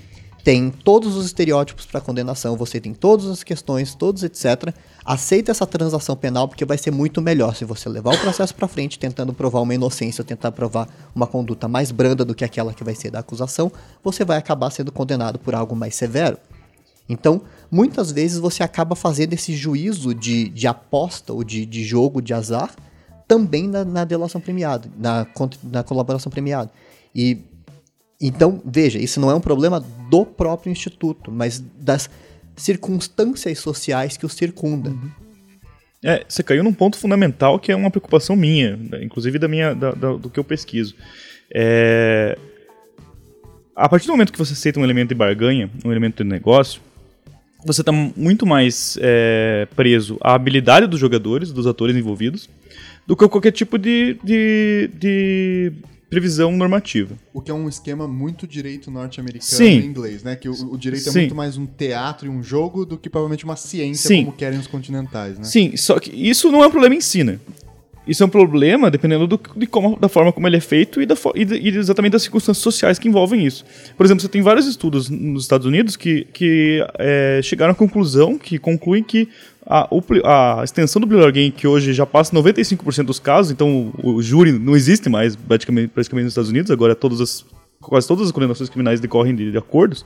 tem todos os estereótipos para condenação, você tem todas as questões, todos etc. Aceita essa transação penal porque vai ser muito melhor se você levar o processo para frente tentando provar uma inocência ou tentar provar uma conduta mais branda do que aquela que vai ser da acusação, você vai acabar sendo condenado por algo mais severo. Então, muitas vezes você acaba fazendo esse juízo de, de aposta ou de, de jogo de azar também na, na delação premiada, na, na colaboração premiada. E então, veja, isso não é um problema do próprio instituto, mas das circunstâncias sociais que o circundam. Uhum. É, você caiu num ponto fundamental que é uma preocupação minha, inclusive da minha, da, da, do que eu pesquiso. É... A partir do momento que você aceita um elemento de barganha, um elemento de negócio, você está muito mais é, preso à habilidade dos jogadores, dos atores envolvidos, do que qualquer tipo de, de, de previsão normativa. O que é um esquema muito direito norte-americano em inglês, né? Que o, o direito é Sim. é muito mais um teatro e um jogo do que provavelmente uma ciência Sim. como querem os continentais, né? Sim, só que isso não é um problema em si, né? Isso é um problema dependendo do, de como, da forma como ele é feito e, da, e, e, exatamente das circunstâncias sociais que envolvem isso. Por exemplo, você tem vários estudos nos Estados Unidos que, que é, chegaram à conclusão, que concluem que a, a, extensão do Blue Game, que hoje já passa 95% dos casos, então o, júri não existe mais praticamente, praticamente nos Estados Unidos, agora todas as, quase todas as condenações criminais decorrem de, de acordos.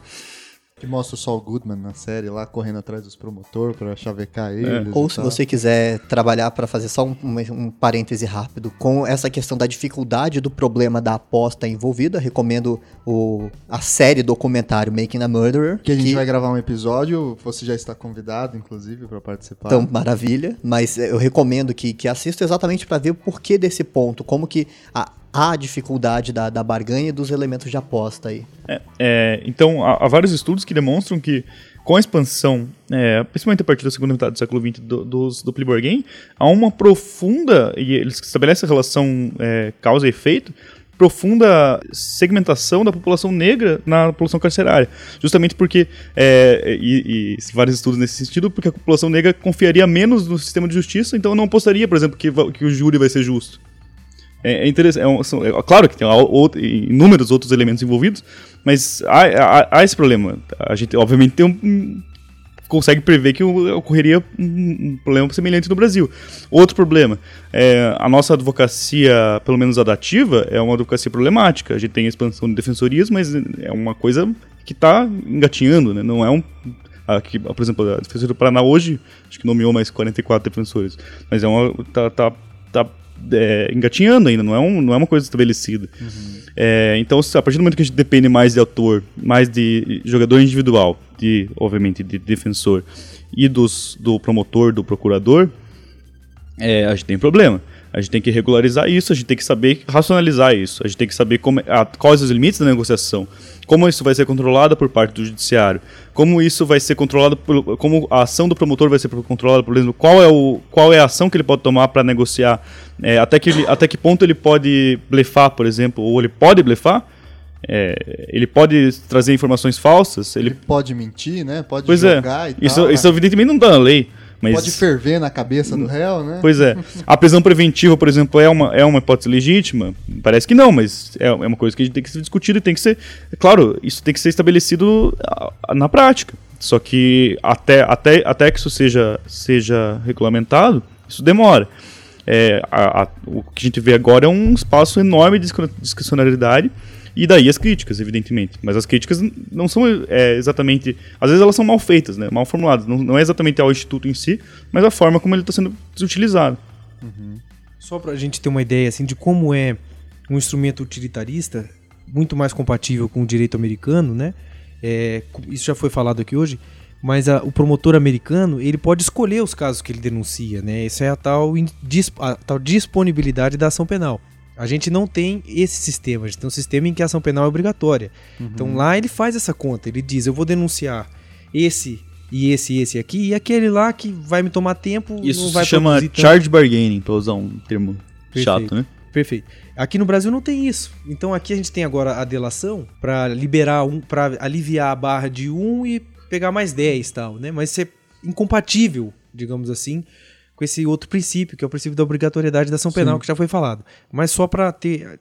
Que mostra o Saul Goodman na série lá correndo atrás dos promotores para chavecar é. eles. É. Ou se tal. você quiser trabalhar para fazer só um, um, parêntese rápido com essa questão da dificuldade do problema da aposta envolvida, recomendo o, a série documentário Making a Murderer. Que a gente que... vai gravar um episódio, você já está convidado, inclusive, para participar. Então, maravilha. Mas eu recomendo que, que assista exatamente para ver o porquê desse ponto, como que a, a dificuldade da, da barganha e dos elementos de aposta aí. É, é, então, há, há, vários estudos que demonstram que com a expansão, é, principalmente a partir da segunda metade do século XX do, do, do Playboy Game, há uma profunda, e eles estabelecem a relação é, causa e efeito, profunda segmentação da população negra na população carcerária. Justamente porque, é, e, e, vários estudos nesse sentido, porque a população negra confiaria menos no sistema de justiça, então não apostaria, por exemplo, que, que o júri vai ser justo. É, é interessante. É, um, são, é claro que tem outro, inúmeros outros elementos envolvidos, mas há, há, há, esse problema. A gente, obviamente, tem um, consegue prever que ocorreria um, um, problema semelhante no Brasil. Outro problema, é, a nossa advocacia, pelo menos adativa, é uma advocacia problemática. A gente tem a expansão de defensorias, mas é uma coisa que está engatinhando, né? não é um Aqui, por exemplo, a Defensoria do Paraná hoje, acho que nomeou mais 44 defensores. Mas é uma. tá, tá, tá é, engatinhando ainda, não é, um, não é uma coisa estabelecida. Uhum. É, então, a partir do momento que a gente depende mais de autor, mais de jogador individual, de, obviamente, de defensor, e dos, do promotor, do procurador, é, a gente tem problema. A gente tem que regularizar isso, a gente tem que saber racionalizar isso, a gente tem que saber como, a, quais os limites da negociação, como isso vai ser controlado por parte do judiciário, como isso vai ser controlado, por, como a ação do promotor vai ser controlada, por exemplo, qual é, o, qual é a ação que ele pode tomar para negociar, é, até, que ele, até que ponto ele pode blefar, por exemplo, ou ele pode blefar, é, ele pode trazer informações falsas. Ele, ele pode mentir, né? Pode pois jogar é. e tal. Isso, né? isso evidentemente não está na lei. Mas, Pode ferver na cabeça do réu, né? Pois é. A prisão preventiva, por exemplo, é uma, é uma hipótese legítima? Parece que não, mas é, é uma coisa que a gente tem que ser discutida e tem que ser. Claro, isso tem que ser estabelecido ah, na prática. Só que até, até, até que isso seja, seja regulamentado, isso demora. É, a, a, o que a gente vê agora é um espaço enorme de discricionalidade e daí as críticas, evidentemente. Mas as críticas não são é, exatamente. Às vezes elas são mal feitas, né? mal formuladas. Não, não, é exatamente ao Instituto em si, mas a forma como ele está sendo utilizado. Uhum. Só para a gente ter uma ideia assim, de como é um instrumento utilitarista, muito mais compatível com o direito americano, né? É, isso já foi falado aqui hoje mas a, o promotor americano ele pode escolher os casos que ele denuncia, né? Isso é a tal, a tal disponibilidade da ação penal. A gente não tem esse sistema, a gente tem um sistema em que a ação penal é obrigatória. Uhum. Então lá ele faz essa conta, ele diz: eu vou denunciar esse e esse e esse aqui, e aquele lá que vai me tomar tempo. Isso não vai se chama charge bargaining, para usar um termo Perfeito. chato, né? Perfeito. Aqui no Brasil não tem isso. Então aqui a gente tem agora a delação para liberar um, para aliviar a barra de um e pegar mais 10 e tal, né? Mas isso é incompatível, digamos assim, com esse outro princípio, que é o princípio da obrigatoriedade da ação penal, Sim. que já foi falado. Mas só para ter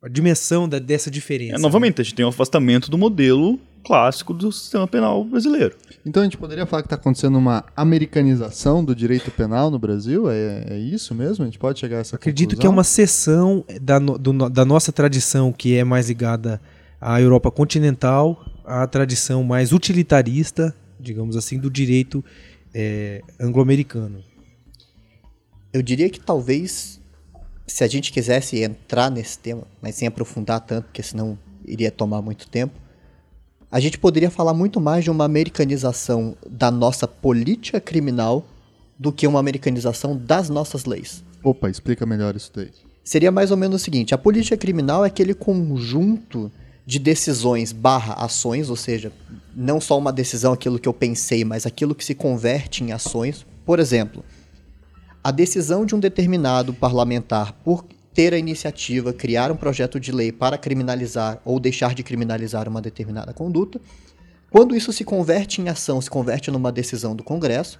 a dimensão da, dessa diferença. É, novamente, né? a gente tem um afastamento do modelo clássico do sistema penal brasileiro. Então a gente poderia falar que está acontecendo uma americanização do direito penal no Brasil? É, é isso mesmo? A gente pode chegar a essa Acredito conclusão? que é uma seção da, do, da nossa tradição que é mais ligada à Europa continental a tradição mais utilitarista, digamos assim, do direito é, anglo-americano. Eu diria que talvez, se a gente quisesse entrar nesse tema, mas sem aprofundar tanto, porque senão iria tomar muito tempo, a gente poderia falar muito mais de uma americanização da nossa política criminal do que uma americanização das nossas leis. Opa, explica melhor isso daí. Seria mais ou menos o seguinte: a política criminal é aquele conjunto de decisões barra ações, ou seja, não só uma decisão aquilo que eu pensei, mas aquilo que se converte em ações. Por exemplo, a decisão de um determinado parlamentar por ter a iniciativa, criar um projeto de lei para criminalizar ou deixar de criminalizar uma determinada conduta, quando isso se converte em ação, se converte numa decisão do Congresso,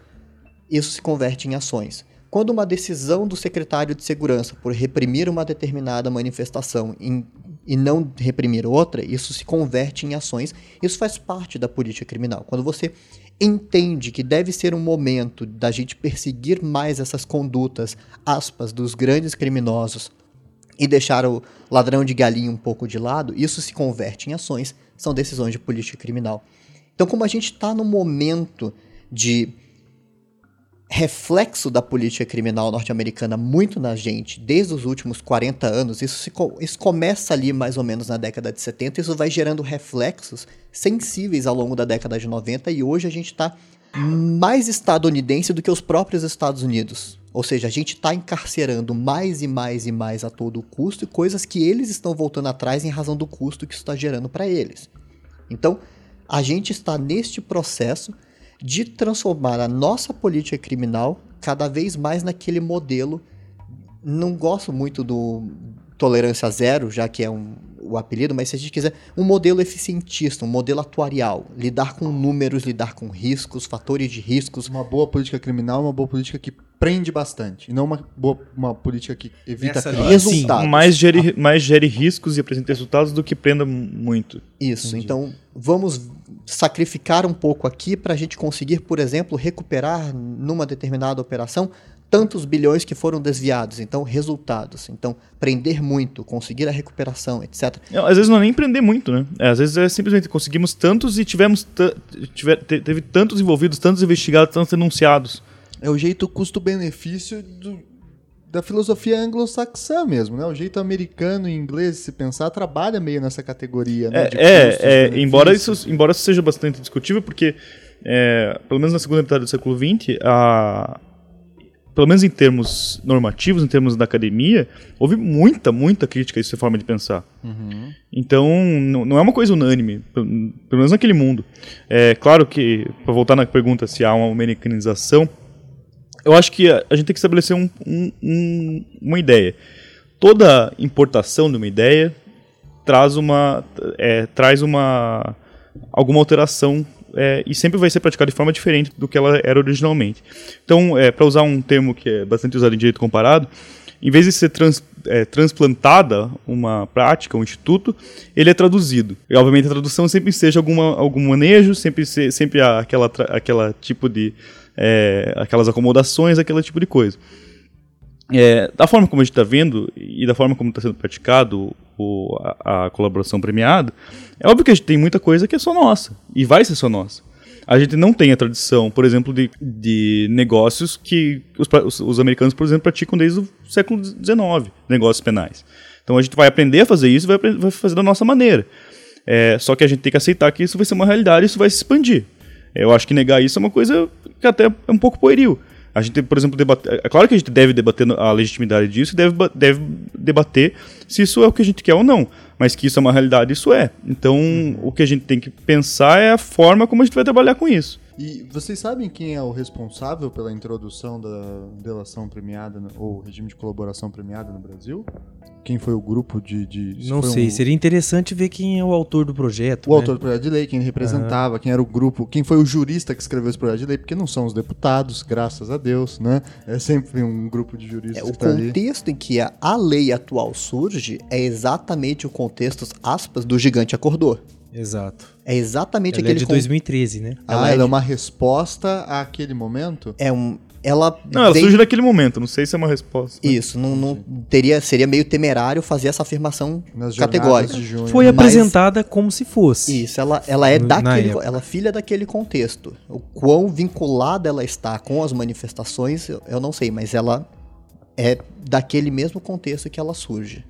isso se converte em ações. Quando uma decisão do secretário de segurança por reprimir uma determinada manifestação em e não reprimir outra, isso se converte em ações. Isso faz parte da política criminal. Quando você entende que deve ser um momento da gente perseguir mais essas condutas, aspas, dos grandes criminosos e deixar o ladrão de galinha um pouco de lado, isso se converte em ações, são decisões de política criminal. Então, como a gente está no momento de reflexo da política criminal norte-americana muito na gente desde os últimos 40 anos. Isso, se, isso começa ali mais ou menos na década de 70, isso vai gerando reflexos sensíveis ao longo da década de 90 e hoje a gente está mais estadunidense do que os próprios Estados Unidos. Ou seja, a gente está encarcerando mais e mais e mais a todo custo coisas que eles estão voltando atrás em razão do custo que isso está gerando para eles. Então, a gente está neste processo de transformar a nossa política criminal cada vez mais naquele modelo. Não gosto muito do tolerância zero, já que é um, o apelido, mas se a gente quiser, um modelo eficientista, um modelo atuarial, lidar com números, lidar com riscos, fatores de riscos. Uma boa política criminal, uma boa política que prende bastante, e não uma, boa, uma política que evita resultados. Sim, mais gere, mais gere riscos e apresente resultados do que prenda muito. Isso, Entendi. então vamos sacrificar um pouco aqui para a gente conseguir, por exemplo, recuperar numa determinada operação tantos bilhões que foram desviados. Então, resultados. Então, prender muito, conseguir a recuperação, etc. Às vezes não é nem prender muito, né? É, às vezes é simplesmente conseguimos tantos e tivemos tiver, teve tantos envolvidos, tantos investigados, tantos denunciados. É o jeito custo-benefício da filosofia anglo-saxã mesmo, né? O jeito americano e inglês de se pensar trabalha meio nessa categoria, né? É, é, é embora isso, embora isso seja bastante discutível, porque é, pelo menos na segunda metade do século XX, a, pelo menos em termos normativos, em termos da academia, houve muita, muita crítica a essa forma de pensar. Uhum. Então, não é uma coisa unânime, pelo menos naquele mundo. É claro que, para voltar na pergunta se há uma americanização, eu acho que a, a gente tem que estabelecer um, um, um, uma ideia. Toda importação de uma ideia traz uma, é, traz uma alguma alteração é, e sempre vai ser praticada de forma diferente do que ela era originalmente. Então, é, para usar um termo que é bastante usado em direito comparado, em vez de ser trans, é, transplantada uma prática, um instituto, ele é traduzido. E, obviamente, a tradução sempre seja alguma, algum manejo, sempre, se, sempre há aquela, aquela tipo de. É, aquelas acomodações, aquele tipo de coisa. É, da forma como a gente está vendo e da forma como está sendo praticado o, a, a, colaboração premiada, é óbvio que a gente tem muita coisa que é só nossa e vai ser só nossa. A gente não tem a tradição, por exemplo, de, de negócios que os, os, os americanos, por exemplo, praticam desde o século XIX, negócios penais. Então a gente vai aprender a fazer isso e vai, vai fazer da nossa maneira. É, só que a gente tem que aceitar que isso vai ser uma realidade isso vai se expandir. É, eu acho que negar isso é uma coisa que até é um pouco pueril. A gente, por exemplo, debater. É claro que a gente deve debater a legitimidade disso, deve, deve debater se isso é o que a gente quer ou não. Mas que isso é uma realidade, isso é. Então, o que a gente tem que pensar é a forma como a gente vai trabalhar com isso. E vocês sabem quem é o responsável pela introdução da delação premiada ou regime de colaboração premiada no Brasil? Quem foi o grupo de. de não sei, um... seria interessante ver quem é o autor do projeto. O né? autor do projeto de lei, quem representava, uhum. quem era o grupo, quem foi o jurista que escreveu esse projeto de lei, porque não são os deputados, graças a Deus, né? É sempre um grupo de juristas. É, o tá contexto ali. em que a, a lei atual surge é exatamente o contexto, aspas, do gigante acordou. Exato. É exatamente ela aquele. É de 2013, né? Ah, ela, ela é, é uma resposta àquele momento? É um. Ela. Não, ela surge naquele momento, não sei se é uma resposta. Isso, não, não teria, seria meio temerário fazer essa afirmação Nas categórica. Foi Mas... apresentada como se fosse. Isso, ela, ela é daquele. Ela é filha daquele contexto. O quão vinculada ela está com as manifestações, eu, eu não sei, mas ela é daquele mesmo contexto que ela surge.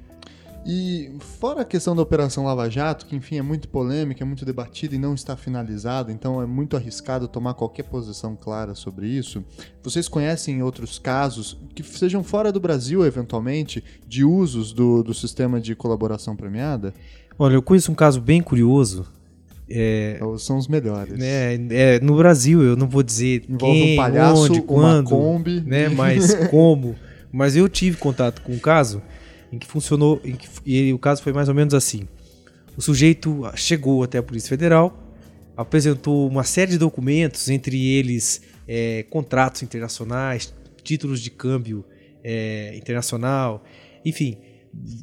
E fora a questão da Operação Lava Jato, que enfim é muito polêmica, é muito debatida e não está finalizada, então é muito arriscado tomar qualquer posição clara sobre isso. Vocês conhecem outros casos que sejam fora do Brasil, eventualmente, de usos do, do sistema de colaboração premiada? Olha, eu conheço um caso bem curioso. É, São os melhores. É, é, no Brasil, eu não vou dizer Envolve quem, um palhaço, onde, quando, Kombi. né, mas como. Mas eu tive contato com um caso em que funcionou, em que, e o caso foi mais ou menos assim. O sujeito chegou até a Polícia Federal, apresentou uma série de documentos, entre eles é, contratos internacionais, títulos de câmbio é, internacional, enfim,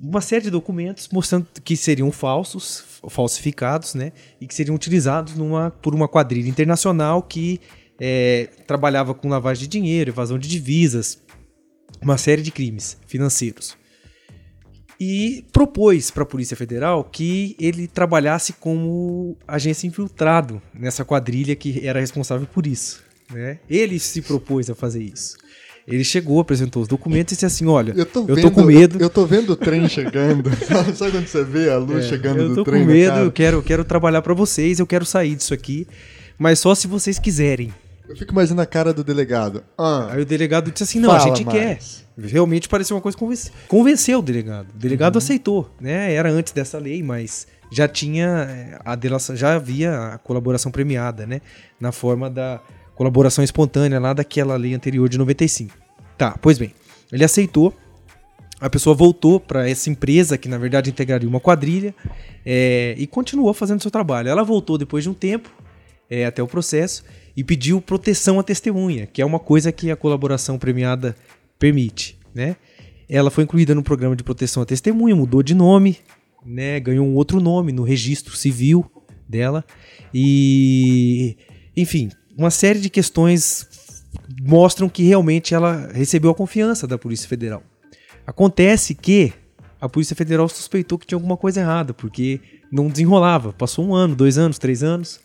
uma série de documentos mostrando que seriam falsos, falsificados, né, e que seriam utilizados numa, por uma quadrilha internacional que é, trabalhava com lavagem de dinheiro, evasão de divisas, uma série de crimes financeiros e propôs para a Polícia Federal que ele trabalhasse como agência infiltrado nessa quadrilha que era responsável por isso. Né? Ele se propôs a fazer isso. Ele chegou, apresentou os documentos e disse assim: Olha, eu tô, eu vendo, tô com medo. Eu tô vendo o trem chegando. Sabe quando você vê a luz é, chegando do trem? Eu tô com medo, eu quero, eu quero trabalhar para vocês, eu quero sair disso aqui, mas só se vocês quiserem. Eu fico imaginando a cara do delegado. Ah, Aí o delegado disse assim: Não, a gente mais. quer. Realmente pareceu uma coisa convencer. Convenceu o delegado. O delegado uhum. aceitou, né? Era antes dessa lei, mas já tinha eh, a delação, já havia a colaboração premiada, né? Na forma da colaboração espontânea lá daquela lei anterior de 95. Tá, pois bem. Ele aceitou. A pessoa voltou para essa empresa que na verdade integraria uma quadrilha é, e continuou fazendo seu trabalho. Ela voltou depois de um tempo é, até o processo e pediu proteção à testemunha, que é uma coisa que a colaboração premiada permite, né? Ela foi incluída no programa de proteção à testemunha, mudou de nome, né? Ganhou um outro nome no registro civil dela e, enfim, uma série de questões mostram que realmente ela recebeu a confiança da Polícia Federal. Acontece que a Polícia Federal suspeitou que tinha alguma coisa errada, porque não desenrolava. Passou um ano, dois anos, três anos,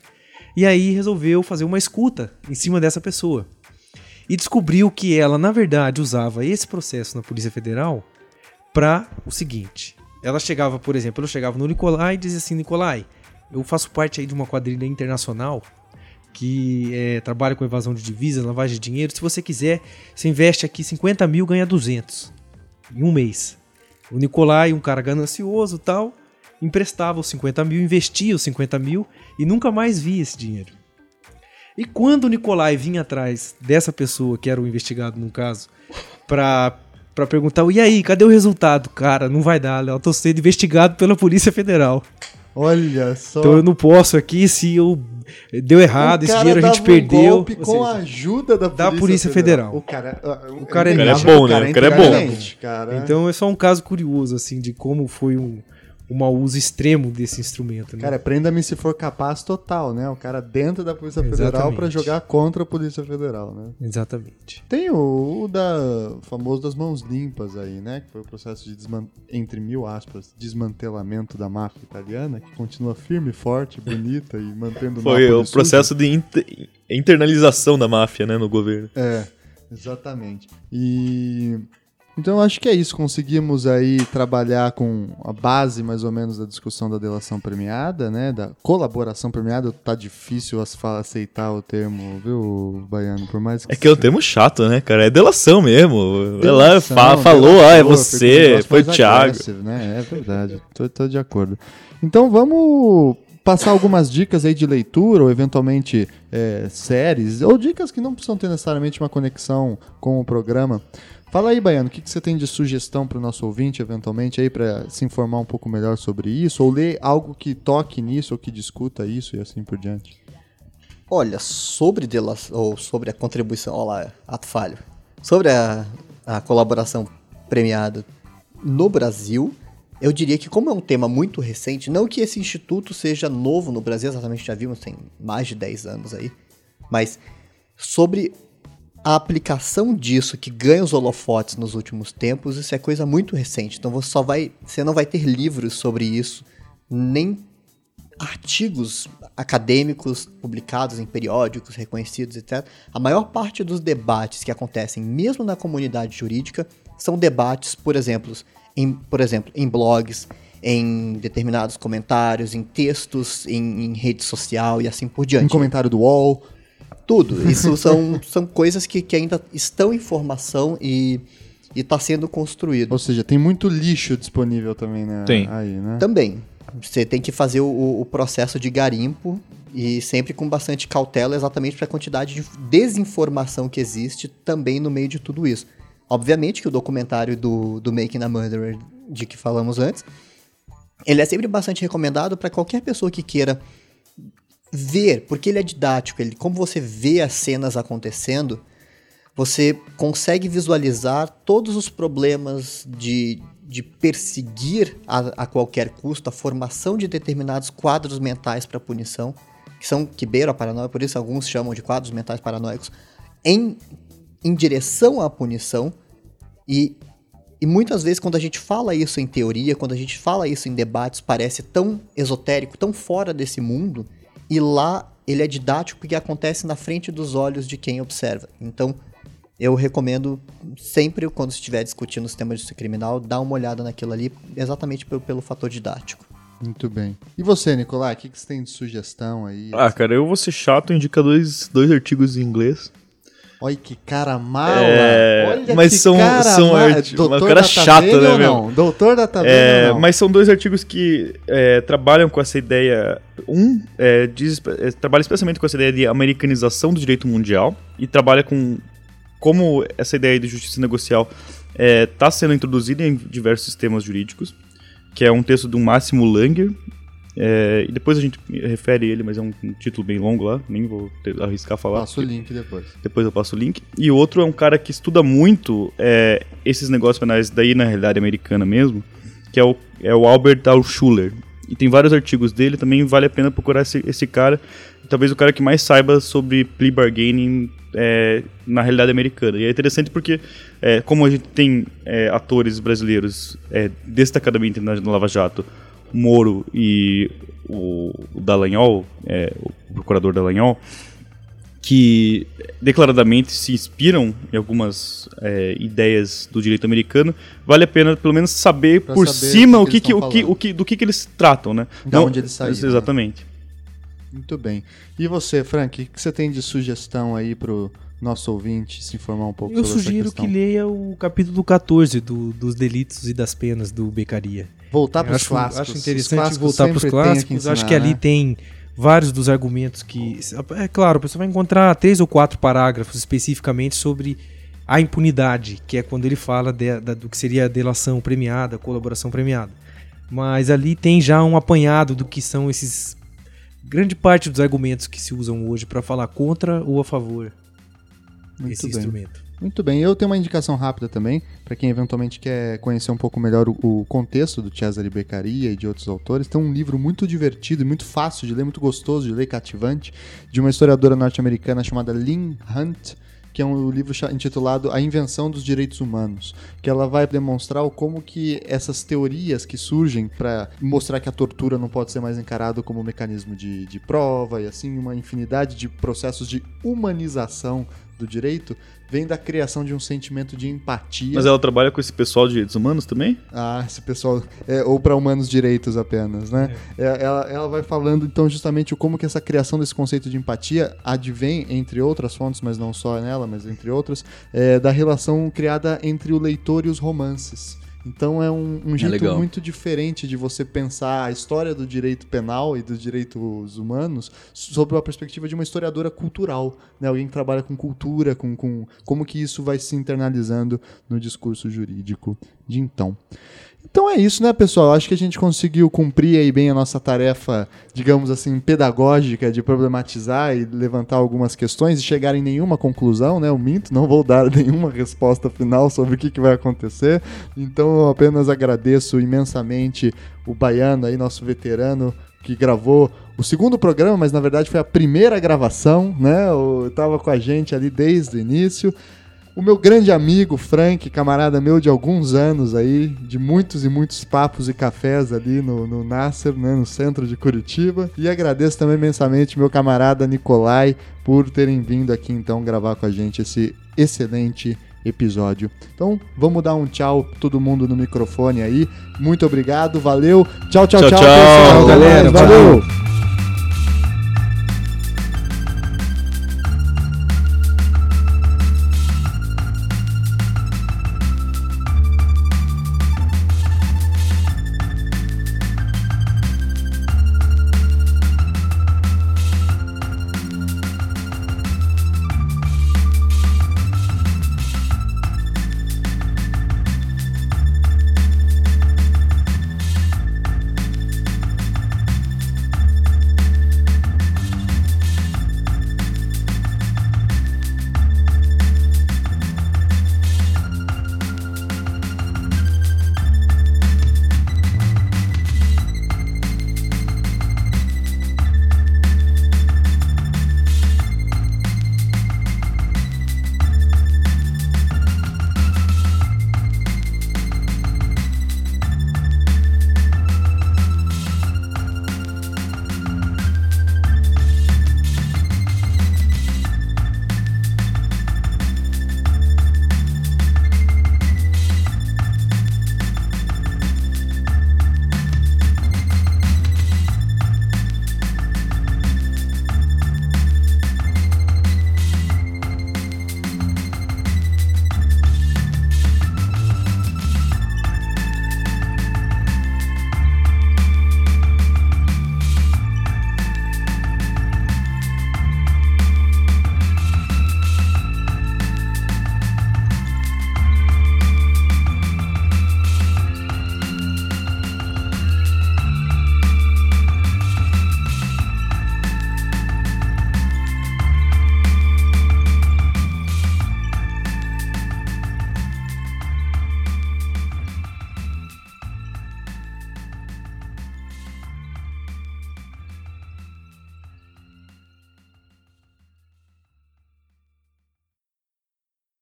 e aí resolveu fazer uma escuta em cima dessa pessoa e descobriu que ela, na verdade, usava esse processo na Polícia Federal para o seguinte. Ela chegava, por exemplo, ela chegava no Nicolai e dizia assim: Nicolai, eu faço parte aí de uma quadrilha internacional que é, trabalha com evasão de divisas, lavagem de dinheiro. Se você quiser, você investe aqui 50 mil, ganha 200 em um mês. O Nicolai, um cara ganancioso tal, emprestava os 50 mil, investia os 50 mil e nunca mais via esse dinheiro. E quando o Nicolai vinha atrás dessa pessoa, que era o investigado no caso, pra, pra perguntar: e aí, cadê o resultado? Cara, não vai dar, Léo, tô sendo investigado pela Polícia Federal. Olha só. Então eu não posso aqui, se eu deu errado, O esse dinheiro a gente um perdeu. golpe com a ajuda da Polícia, da Polícia Federal. O cara, O cara é. O cara é bom, né? O cara é bom. inteligente, Cara. Então é só um caso curioso, assim, de como foi um, um mau uso extremo desse instrumento. Né? Cara, prenda-me se for capaz total, né? O cara dentro da Polícia Federal pra jogar contra a Polícia Federal, né? Exatamente. Tem o, o da o famoso das mãos limpas aí, né? Que foi o processo de desman entre mil aspas, desmantelamento da máfia italiana, que continua firme, forte, bonita e mantendo Foi o processo de inter- internalização da máfia, né, no governo. É, exatamente. E então acho que é isso. Conseguimos aí trabalhar com a base mais ou menos da discussão da delação premiada, né? Da colaboração premiada. Tá difícil aceitar o termo, viu, Baiano? Por mais que É que é um termo chato, né, cara? É delação mesmo. Ela Delação, fa- falou, ah, é você, foi o Thiago. Né? É verdade, tô, tô de acordo. Então vamos passar algumas dicas aí de leitura, ou eventualmente é, séries, ou dicas que não precisam ter necessariamente uma conexão com o programa. Fala aí, Baiano, o que, que você tem de sugestão para o nosso ouvinte, eventualmente, aí para se informar um pouco melhor sobre isso, ou ler algo que toque nisso, ou que discuta isso e assim por diante? Olha, sobre delação, ou sobre a contribuição, olha lá, ato falho. Sobre a, a colaboração premiada no Brasil, eu diria que como é um tema muito recente, não que esse instituto seja novo no Brasil, exatamente já vimos, tem mais de 10 anos aí, mas sobre a aplicação disso que ganha os holofotes nos últimos tempos, isso é coisa muito recente. Então você só vai, você não vai ter livros sobre isso, nem artigos acadêmicos publicados em periódicos reconhecidos, etc. A maior parte dos debates que acontecem, mesmo na comunidade jurídica, são debates, por exemplo, em, por exemplo, em blogs, em determinados comentários, em textos, em, em rede social e assim por Um diante. comentário do UOL. Tudo. Isso são, são coisas que, que ainda estão em formação e está sendo construído. Ou seja, tem muito lixo disponível também né, Tem. aí, né? Também. Você tem que fazer o, o processo de garimpo e sempre com bastante cautela, exatamente para a quantidade de desinformação que existe também no meio de tudo isso. Obviamente que o documentário do, do Making a Murderer, de que falamos antes, ele é sempre bastante recomendado para qualquer pessoa que queira ver, porque ele é didático, ele, como você vê as cenas acontecendo, você consegue visualizar todos os problemas de, de perseguir a, a qualquer custo a formação de determinados quadros mentais para punição, que são que beiram a paranoia, por isso alguns chamam de quadros mentais paranoicos, em, em direção à punição. E, e muitas vezes, quando a gente fala isso em teoria, quando a gente fala isso em debates, parece tão esotérico, tão fora desse mundo, e lá ele é didático porque acontece na frente dos olhos de quem observa. Então, eu recomendo sempre, quando estiver discutindo o sistema de justiça criminal, dar uma olhada naquilo ali, exatamente pelo, pelo fator didático. Muito bem. E você, Nicolai, o que, que você tem de sugestão aí? Ah, cara, eu vou ser chato e indicar dois, dois artigos em inglês. Olha que cara mala. É, Olha mas que são- cara são mala. arti- Doutor uma cara chata, Tavelha né, meu? não? Doutor da Tavelha É, mas são dois artigos que é, trabalham com essa ideia. Um é, diz, é, trabalha especialmente com essa ideia de americanização do direito mundial e trabalha com como essa ideia de justiça negocial está sendo introduzida em diversos sistemas jurídicos, que é um texto do Máximo Langer. É, e depois a gente refere ele, mas é um, um título bem longo lá, nem vou ter- arriscar falar. Passa o link depois. Depois eu passo o link. E o outro é um cara que estuda muito é, esses negócios penais daí na realidade americana mesmo, que é o, é o Albert Altschuler. E tem vários artigos dele, também vale a pena procurar esse, esse cara. Talvez o cara que mais saiba sobre plea bargaining é, na realidade americana. E é interessante porque, é, como a gente tem é, atores brasileiros é, destacadamente na Lava Jato, Moro e o, o Dallagnol, é, o procurador Dallagnol, que declaradamente se inspiram em algumas é, ideias do direito americano, vale a pena pelo menos saber Pra por saber cima o o que que, que que, eles o que, o que, do que, que eles tratam, né? Da onde eles saíram, né? Exatamente. Muito bem. E você, Frank, o que você tem de sugestão aí pro nosso ouvinte se informar um pouco Eu sobre sugiro essa que questão? leia o capítulo 14 do- dos delitos e das penas do Becaria. Voltar Eu para os clássicos. acho interessante voltar para os clássicos. ensinar, acho que ali né? tem vários dos argumentos que. É claro, a pessoa vai encontrar três ou quatro parágrafos especificamente sobre a impunidade, que é quando ele fala de- da- do que seria a delação premiada, a colaboração premiada. Mas ali tem já um apanhado do que são esses grande parte dos argumentos que se usam hoje para falar contra ou a favor Muito desse bem. instrumento. Muito bem, eu tenho uma indicação rápida também, para quem eventualmente quer conhecer um pouco melhor o, o contexto do Cesare Beccaria e de outros autores. Tem um livro muito divertido e muito fácil de ler, muito gostoso de ler, cativante, de uma historiadora norte-americana chamada Lynn Hunt, que é um livro intitulado A Invenção dos Direitos Humanos, que ela vai demonstrar como que essas teorias que surgem para mostrar que a tortura não pode ser mais encarado como um mecanismo de, de prova e assim uma infinidade de processos de humanização do direito vem da criação de um sentimento de empatia. Mas ela trabalha com esse pessoal de direitos humanos também? Ah, esse pessoal. É, ou para humanos direitos apenas, né? É, ela, ela vai falando, então, justamente como que essa criação desse conceito de empatia advém, entre outras fontes, mas não só nela, mas entre outras, é, da relação criada entre o leitor e os romances. Então é um, um jeito legal. muito diferente de você pensar a história do direito penal e dos direitos humanos sob a perspectiva de uma historiadora cultural, né? Alguém que trabalha com cultura, com, com como que isso vai se internalizando no discurso jurídico de então. Então é isso, né, pessoal? Acho que a gente conseguiu cumprir aí bem a nossa tarefa, digamos assim, pedagógica de problematizar e levantar algumas questões e chegar em nenhuma conclusão, né? Eu minto, não vou dar nenhuma resposta final sobre o que, que vai acontecer. Então eu apenas agradeço imensamente o Baiano aí, nosso veterano, que gravou o segundo programa, mas na verdade foi a primeira gravação, né? Eu tava com a gente ali desde o início. O meu grande amigo Frank, camarada meu de alguns anos aí, de muitos e muitos papos e cafés ali no, no Nasser, né, no centro de Curitiba. E agradeço também imensamente meu camarada Nicolai por terem vindo aqui então gravar com a gente esse excelente episódio. Então, vamos dar um tchau todo mundo no microfone aí. Muito obrigado, valeu. Tchau, tchau, tchau, Tchau, tchau. pessoal. Até Galera, valeu. valeu.